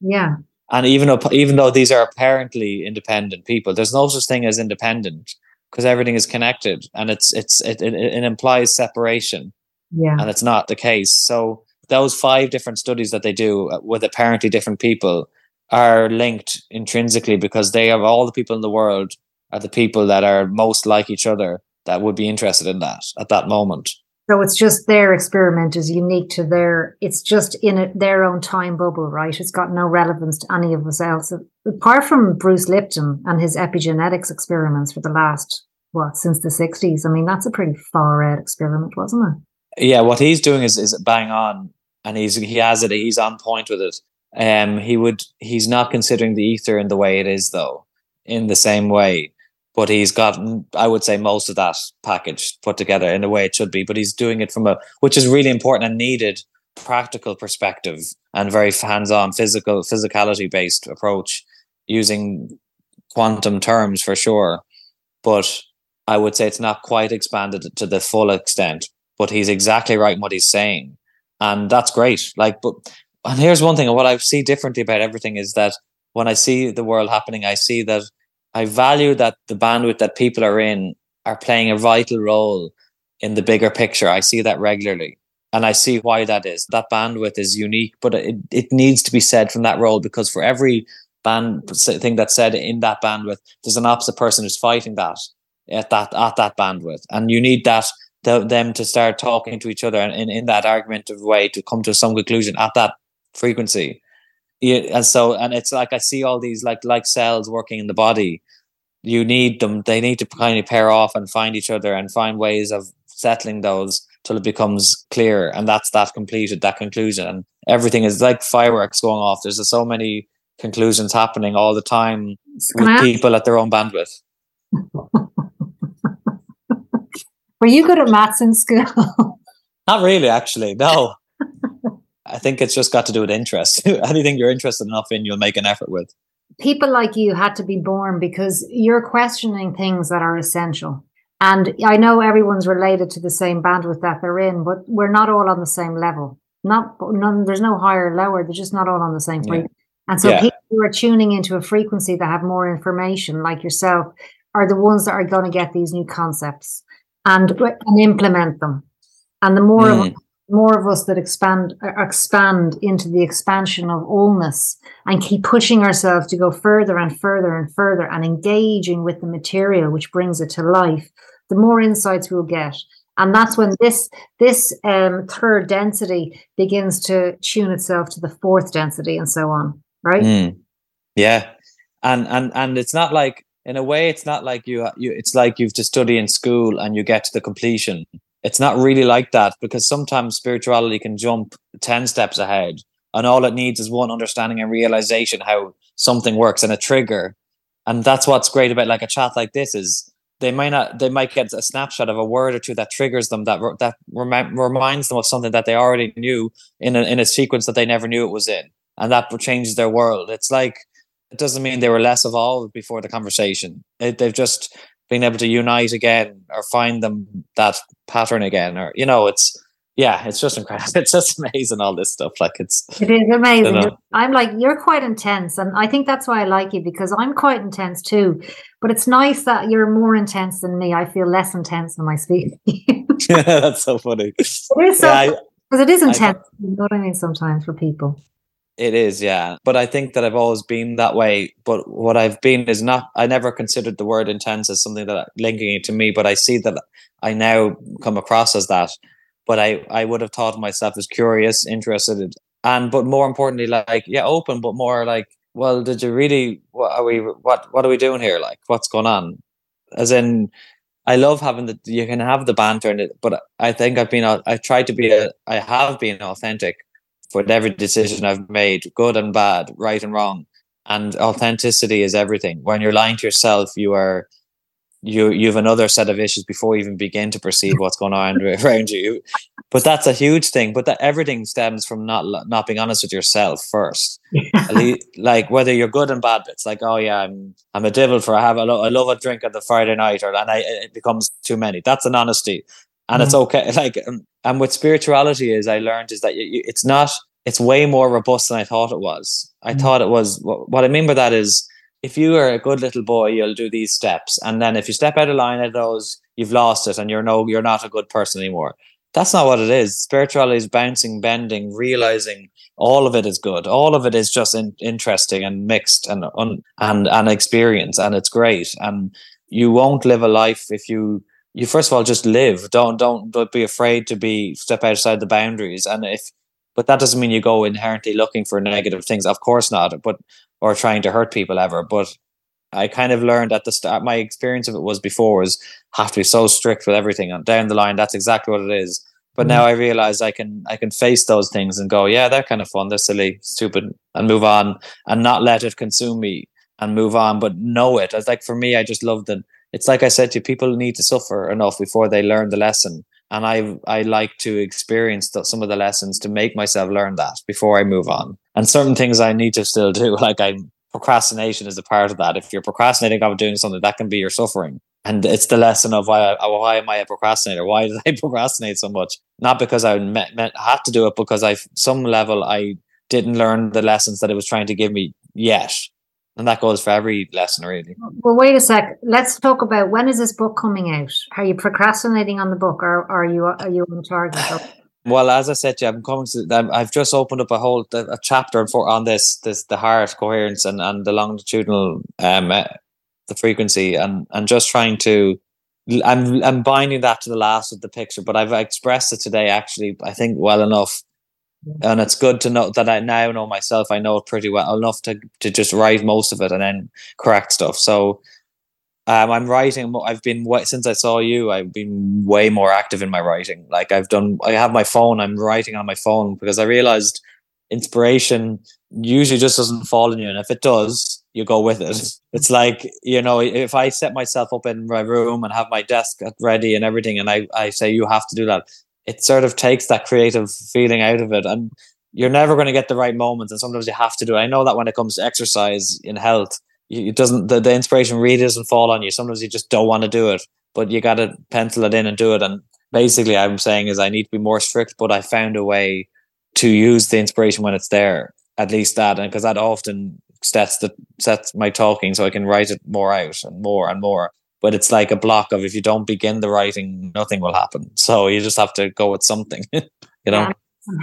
Yeah. And even though even though these are apparently independent people there's no such thing as independent because everything is connected. And it's it's it, it, it implies separation yeah and it's not the case so those five different studies that they do uh, with apparently different people are linked intrinsically because they have all the people in the world are the people that are most like each other that would be interested in that at that moment. So it's just their experiment is unique to their, it's just in a, their own time bubble, right? It's got no relevance to any of us else. Apart from Bruce Lipton and his epigenetics experiments for the last, what, since the 60s. I mean, that's a pretty far out experiment, wasn't it? Yeah, what he's doing is, is bang on and he's, he has it, he's on point with it. Um, he would, he's not considering the ether in the way it is though, in the same way but he's got i would say most of that package put together in the way it should be but he's doing it from a which is really important and needed practical perspective and very hands-on physical physicality based approach using quantum terms for sure but i would say it's not quite expanded to the full extent but he's exactly right in what he's saying and that's great like but and here's one thing what i see differently about everything is that when i see the world happening i see that I value that the bandwidth that people are in are playing a vital role in the bigger picture. I see that regularly. And I see why that is. That bandwidth is unique, but it, it needs to be said from that role because for every band thing that's said in that bandwidth, there's an opposite person who's fighting that at that at that bandwidth. And you need that the, them to start talking to each other and in, in that argumentative way to come to some conclusion at that frequency yeah, and so and it's like I see all these like like cells working in the body. You need them; they need to kind of pair off and find each other and find ways of settling those till it becomes clear. And that's that completed that conclusion. And everything is like fireworks going off. There's so many conclusions happening all the time with people at their own bandwidth. Were you good at maths in school? Not really, actually. No. I think it's just got to do with interest. Anything you're interested enough in, you'll make an effort with. People like you had to be born because you're questioning things that are essential. And I know everyone's related to the same bandwidth that they're in, but we're not all on the same level. Not none, there's no higher or lower. They're just not all on the same frequency. Yeah. And so yeah. people who are tuning into a frequency that have more information, like yourself, are the ones that are going to get these new concepts and, and implement them. And the more mm. more of us that expand uh, expand into the expansion of allness and keep pushing ourselves to go further and further and further and engaging with the material which brings it to life the more insights we'll get. And that's when this this um, third density begins to tune itself to the fourth density and so on right? Mm. yeah. And and and it's not like in a way it's not like you you it's like you've to study in school and you get to the completion. It's not really like that because sometimes spirituality can jump 10 steps ahead and all it needs is one understanding and realization how something works and a trigger. And that's what's great about like a chat like this is they might not they might get a snapshot of a word or two that triggers them that that rem- reminds them of something that they already knew in a, in a sequence that they never knew it was in. And that changes their world. It's like it doesn't mean they were less evolved before the conversation. It, they've just been able to unite again or find them that pattern again, or you know, it's yeah, it's just incredible. It's just amazing all this stuff. Like it's it is amazing. I'm like you're quite intense, and I think that's why I like you because I'm quite intense too. But it's nice that you're more intense than me. I feel less intense when I speak. yeah, that's so funny. It is so because yeah, it is intense. You know what I mean? Sometimes for people. It is, yeah. But I think that I've always been that way. But what I've been is not. I never considered the word intense as something that linking it to me. But I see that I now come across as that but I, I would have thought of myself as curious, interested, and but more importantly, like yeah, open, but more like, well, did you really? What are we? What what are we doing here? Like, what's going on? As in, I love having the you can have the banter in it, but I think I've been I tried to be a I have been authentic for every decision I've made, good and bad, right and wrong. And authenticity is everything. When you're lying to yourself, you are you you have another set of issues before you even begin to perceive what's going on around you. But that's a huge thing. But that everything stems from not not being honest with yourself first. like whether you're good and bad bits. Like oh yeah, I'm I'm a devil for I have a lo- I love a drink on the Friday night, or and I it becomes too many. That's an honesty, and it's okay. Like um, and what spirituality is I learned is that you, it's not. It's way more robust than I thought it was. I mm-hmm. thought it was. What, what I mean by that is if you are a good little boy, you'll do these steps, and then if you step out of line of those, you've lost it, and you're no, you're not a good person anymore. That's not what it is. Spirituality is bouncing, bending, realizing all of it is good. All of it is just in, interesting and mixed and un, and an experience, and it's great. And you won't live a life if you you first of all just live. Don't don't don't be afraid to be step outside the boundaries. And if but that doesn't mean you go inherently looking for negative things. Of course not. But or trying to hurt people ever. But I kind of learned at the start. My experience of it was before was have to be so strict with everything. And down the line, that's exactly what it is. But mm. now I realize I can I can face those things and go, yeah, they're kind of fun. They're silly, stupid, and move on and not let it consume me and move on. But know it. It's like for me, I just love that. It's like I said to you, people need to suffer enough before they learn the lesson and I I like to experience the, some of the lessons to make myself learn that before I move on. And certain things I need to still do, like I procrastination is a part of that. If you're procrastinating about doing something, that can be your suffering, and it's the lesson of why why am I a procrastinator? Why did I procrastinate so much? Not because I met, met, had to do it, because I some level I didn't learn the lessons that it was trying to give me yet. And that goes for every lesson, really. Well, wait a sec. Let's talk about when is this book coming out? Are you procrastinating on the book, or are you are you on target? Well, as I said, yeah, I'm coming to. I've just opened up a whole a chapter for on this this the heart coherence and and the longitudinal um uh, the frequency and and just trying to. I'm I'm binding that to the last of the picture, but I've expressed it today. Actually, I think well enough and it's good to know that I now know myself. I know it pretty well enough to to just write most of it and then correct stuff. So um, I'm writing. I've been since I saw you. I've been way more active in my writing. Like I've done. I have my phone. I'm writing on my phone because I realized inspiration usually just doesn't fall on you, and if it does, you go with it. It's like you know, if I set myself up in my room and have my desk ready and everything, and I I say you have to do that, it sort of takes that creative feeling out of it. And you're never going to get the right moments and sometimes you have to do it. I know that when it comes to exercise in health it doesn't the, the inspiration really doesn't fall on you. Sometimes you just don't want to do it but you got to pencil it in and do it. And basically i'm saying is i need to be more strict but i found a way to use the inspiration when it's there at least that and because that often sets the sets my talking so i can write it more out and more and more but it's like a block of if you don't begin the writing, nothing will happen. So you just have to go with something, you know. Yeah,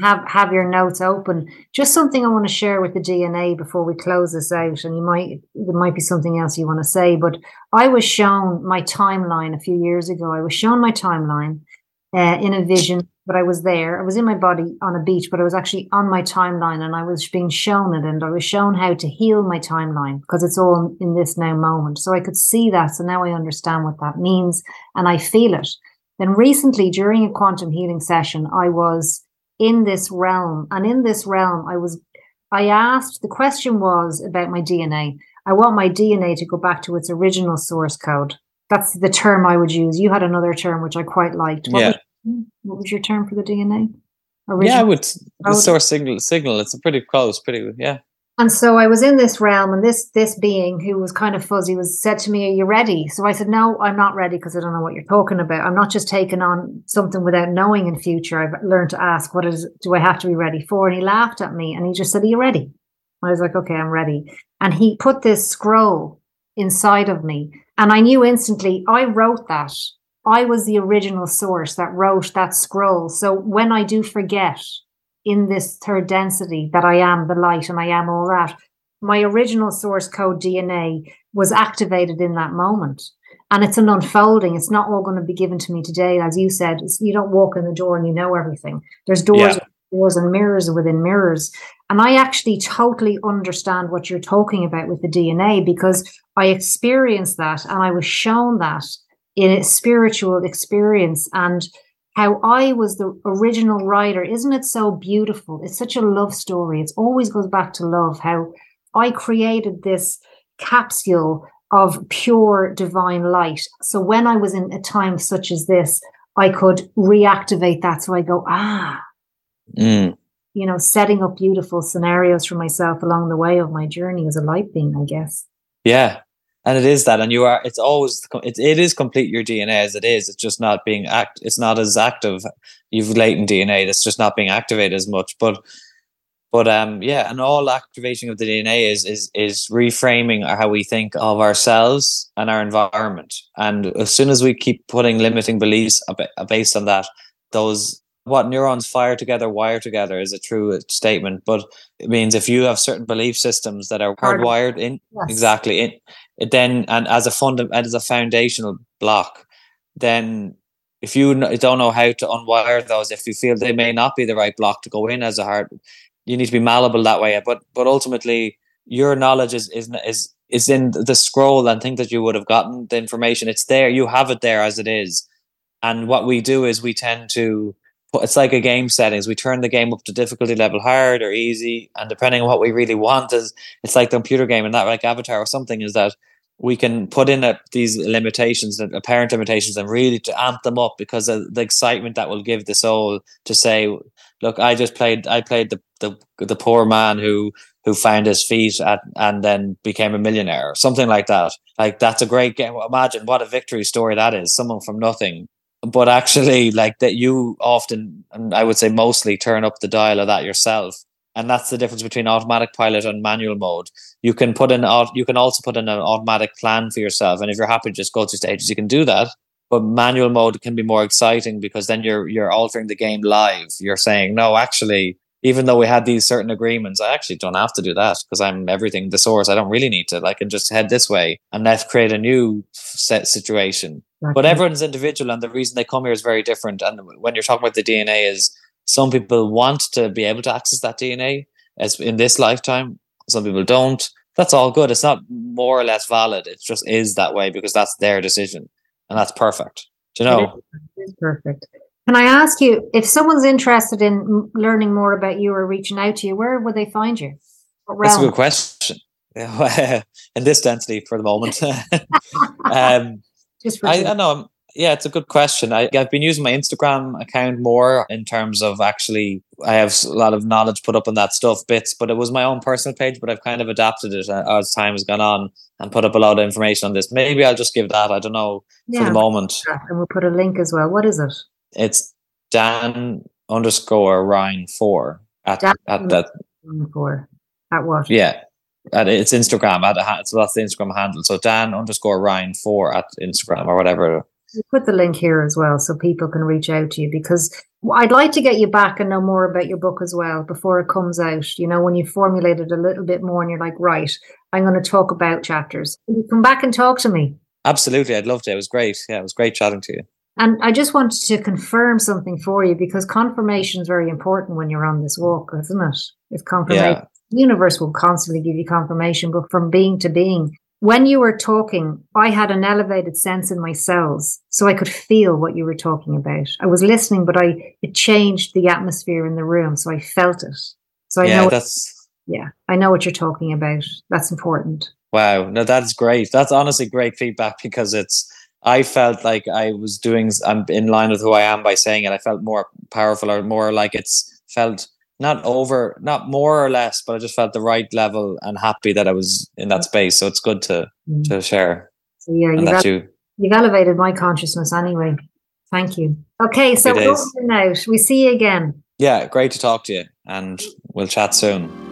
have have your notes open. Just something I want to share with the DNA before we close this out, and you might there might be something else you want to say. But I was shown my timeline a few years ago. I was shown my timeline uh, in a vision but I was there. I was in my body on a beach, but I was actually on my timeline and I was being shown it and I was shown how to heal my timeline because it's all in this now moment. So I could see that. So now I understand what that means and I feel it. Then recently during a quantum healing session, I was in this realm and in this realm, I was, I asked, the question was about my DNA. I want my DNA to go back to its original source code. That's the term I would use. You had another term which I quite liked. What yeah. What was your term for the DNA? Original? Yeah, with the source signal. Signal. It's a pretty close. Pretty yeah. And so I was in this realm, and this this being who was kind of fuzzy was said to me, "Are you ready?" So I said, "No, I'm not ready because I don't know what you're talking about. I'm not just taking on something without knowing in future. I've learned to ask, what is do I have to be ready for?" And he laughed at me, and he just said, "Are you ready?" I was like, "Okay, I'm ready." And he put this scroll inside of me, and I knew instantly. I wrote that. I was the original source that wrote that scroll. So when I do forget in this third density that I am the light and I am all that. My original source code DNA was activated in that moment. And it's an unfolding. It's not all going to be given to me today. As you said, you don't walk in the door and you know everything. There's doors, yeah. doors and mirrors within mirrors. And I actually totally understand what you're talking about with the DNA because I experienced that and I was shown that in a spiritual experience. And how I was the original writer. Isn't it so beautiful? It's such a love story. It always goes back to love, how I created this capsule of pure divine light. So when I was in a time such as this, I could reactivate that. So I go, ah, mm. you know, setting up beautiful scenarios for myself along the way of my journey as a light being, I guess. Yeah and it is that and you are it's always it, it is complete your dna as it is. It's just not being act it's not as active. You've latent dna that's just not being activated as much. But but um yeah and all activation of the dna is is is reframing how we think of ourselves and our environment. And as soon as we keep putting limiting beliefs based on that those what neurons fire together wire together is a true statement. But it means if you have certain belief systems that are hardwired in yes. exactly in, it then and as a fund as a foundational block then if you don't know how to unwire those if you feel they may not be the right block to go in as a heart you need to be malleable that way. But but ultimately your knowledge is is is is in the scroll and think that you would have gotten the information it's there. You have it there as it is. And what we do is we tend to it's like a game settings. We turn the game up to difficulty level hard or easy, and depending on what we really want, is it's like the computer game and that like Avatar or something is that we can put in a, these limitations, apparent limitations, and really to amp them up because of the excitement that will give the soul to say, "Look, I just played. I played the the, the poor man who who found his feet at, and then became a millionaire, or something like that. Like that's a great game. Imagine what a victory story that is. Someone from nothing but actually like that you often and i would say mostly turn up the dial of that yourself and that's the difference between automatic pilot and manual mode. You can put in you can also put in an automatic plan for yourself. And if you're happy to just go through stages you can do that. But manual mode can be more exciting because then you're you're altering the game live. You're saying no actually even though we had these certain agreements i actually don't have to do that because i'm everything the source. I don't really need to. I can just head this way and let's create a new set situation. Okay. But everyone's individual, and the reason they come here is very different. And when you're talking about the DNA, is some people want to be able to access that DNA as in this lifetime. Some people don't. That's all good. It's not more or less valid. It just is that way because that's their decision, and that's perfect. Do you know? It is perfect. Can I ask you if someone's interested in learning more about you or reaching out to you, where would they find you? That's a good question. in this density for the moment. um, just I, I know. Yeah, it's a good question. I, I've been using my Instagram account more in terms of actually, I have a lot of knowledge put up on that stuff, bits, but it was my own personal page, but I've kind of adapted it uh, as time has gone on and put up a lot of information on this. Maybe I'll just give that. I don't know yeah, for the moment. And we'll put a link as well. What is it? It's Dan underscore Ryan four at, Dan at that. Four. At what? Yeah at it's Instagram at a, so that's the Instagram handle. So Dan underscore Ryan four at Instagram or whatever. Put the link here as well so people can reach out to you because I'd like to get you back and know more about your book as well before it comes out. You know, when you formulate it a little bit more and you're like, right, I'm going to talk about chapters. you come back and talk to me. Absolutely. I'd love to. It was great. Yeah, it was great chatting to you. And I just wanted to confirm something for you because confirmation is very important when you're on this walk, isn't it? It's confirmation. Yeah the universe will constantly give you confirmation, but from being to being. When you were talking, I had an elevated sense in my cells, so I could feel what you were talking about. I was listening, but I it changed the atmosphere in the room, so I felt it. So I yeah, know that's yeah, I know what you're talking about. That's important. Wow, no, that's great. That's honestly great feedback because it's. I felt like I was doing. I'm in line with who I am by saying it. I felt more powerful or more like it's felt not over, not more or less, but I just felt the right level and happy that I was in that space. So it's good to mm. to share. So yeah, you've, ele- you. you've elevated my consciousness anyway. Thank you. Okay, so now. We see you again. Yeah, great to talk to you, and we'll chat soon.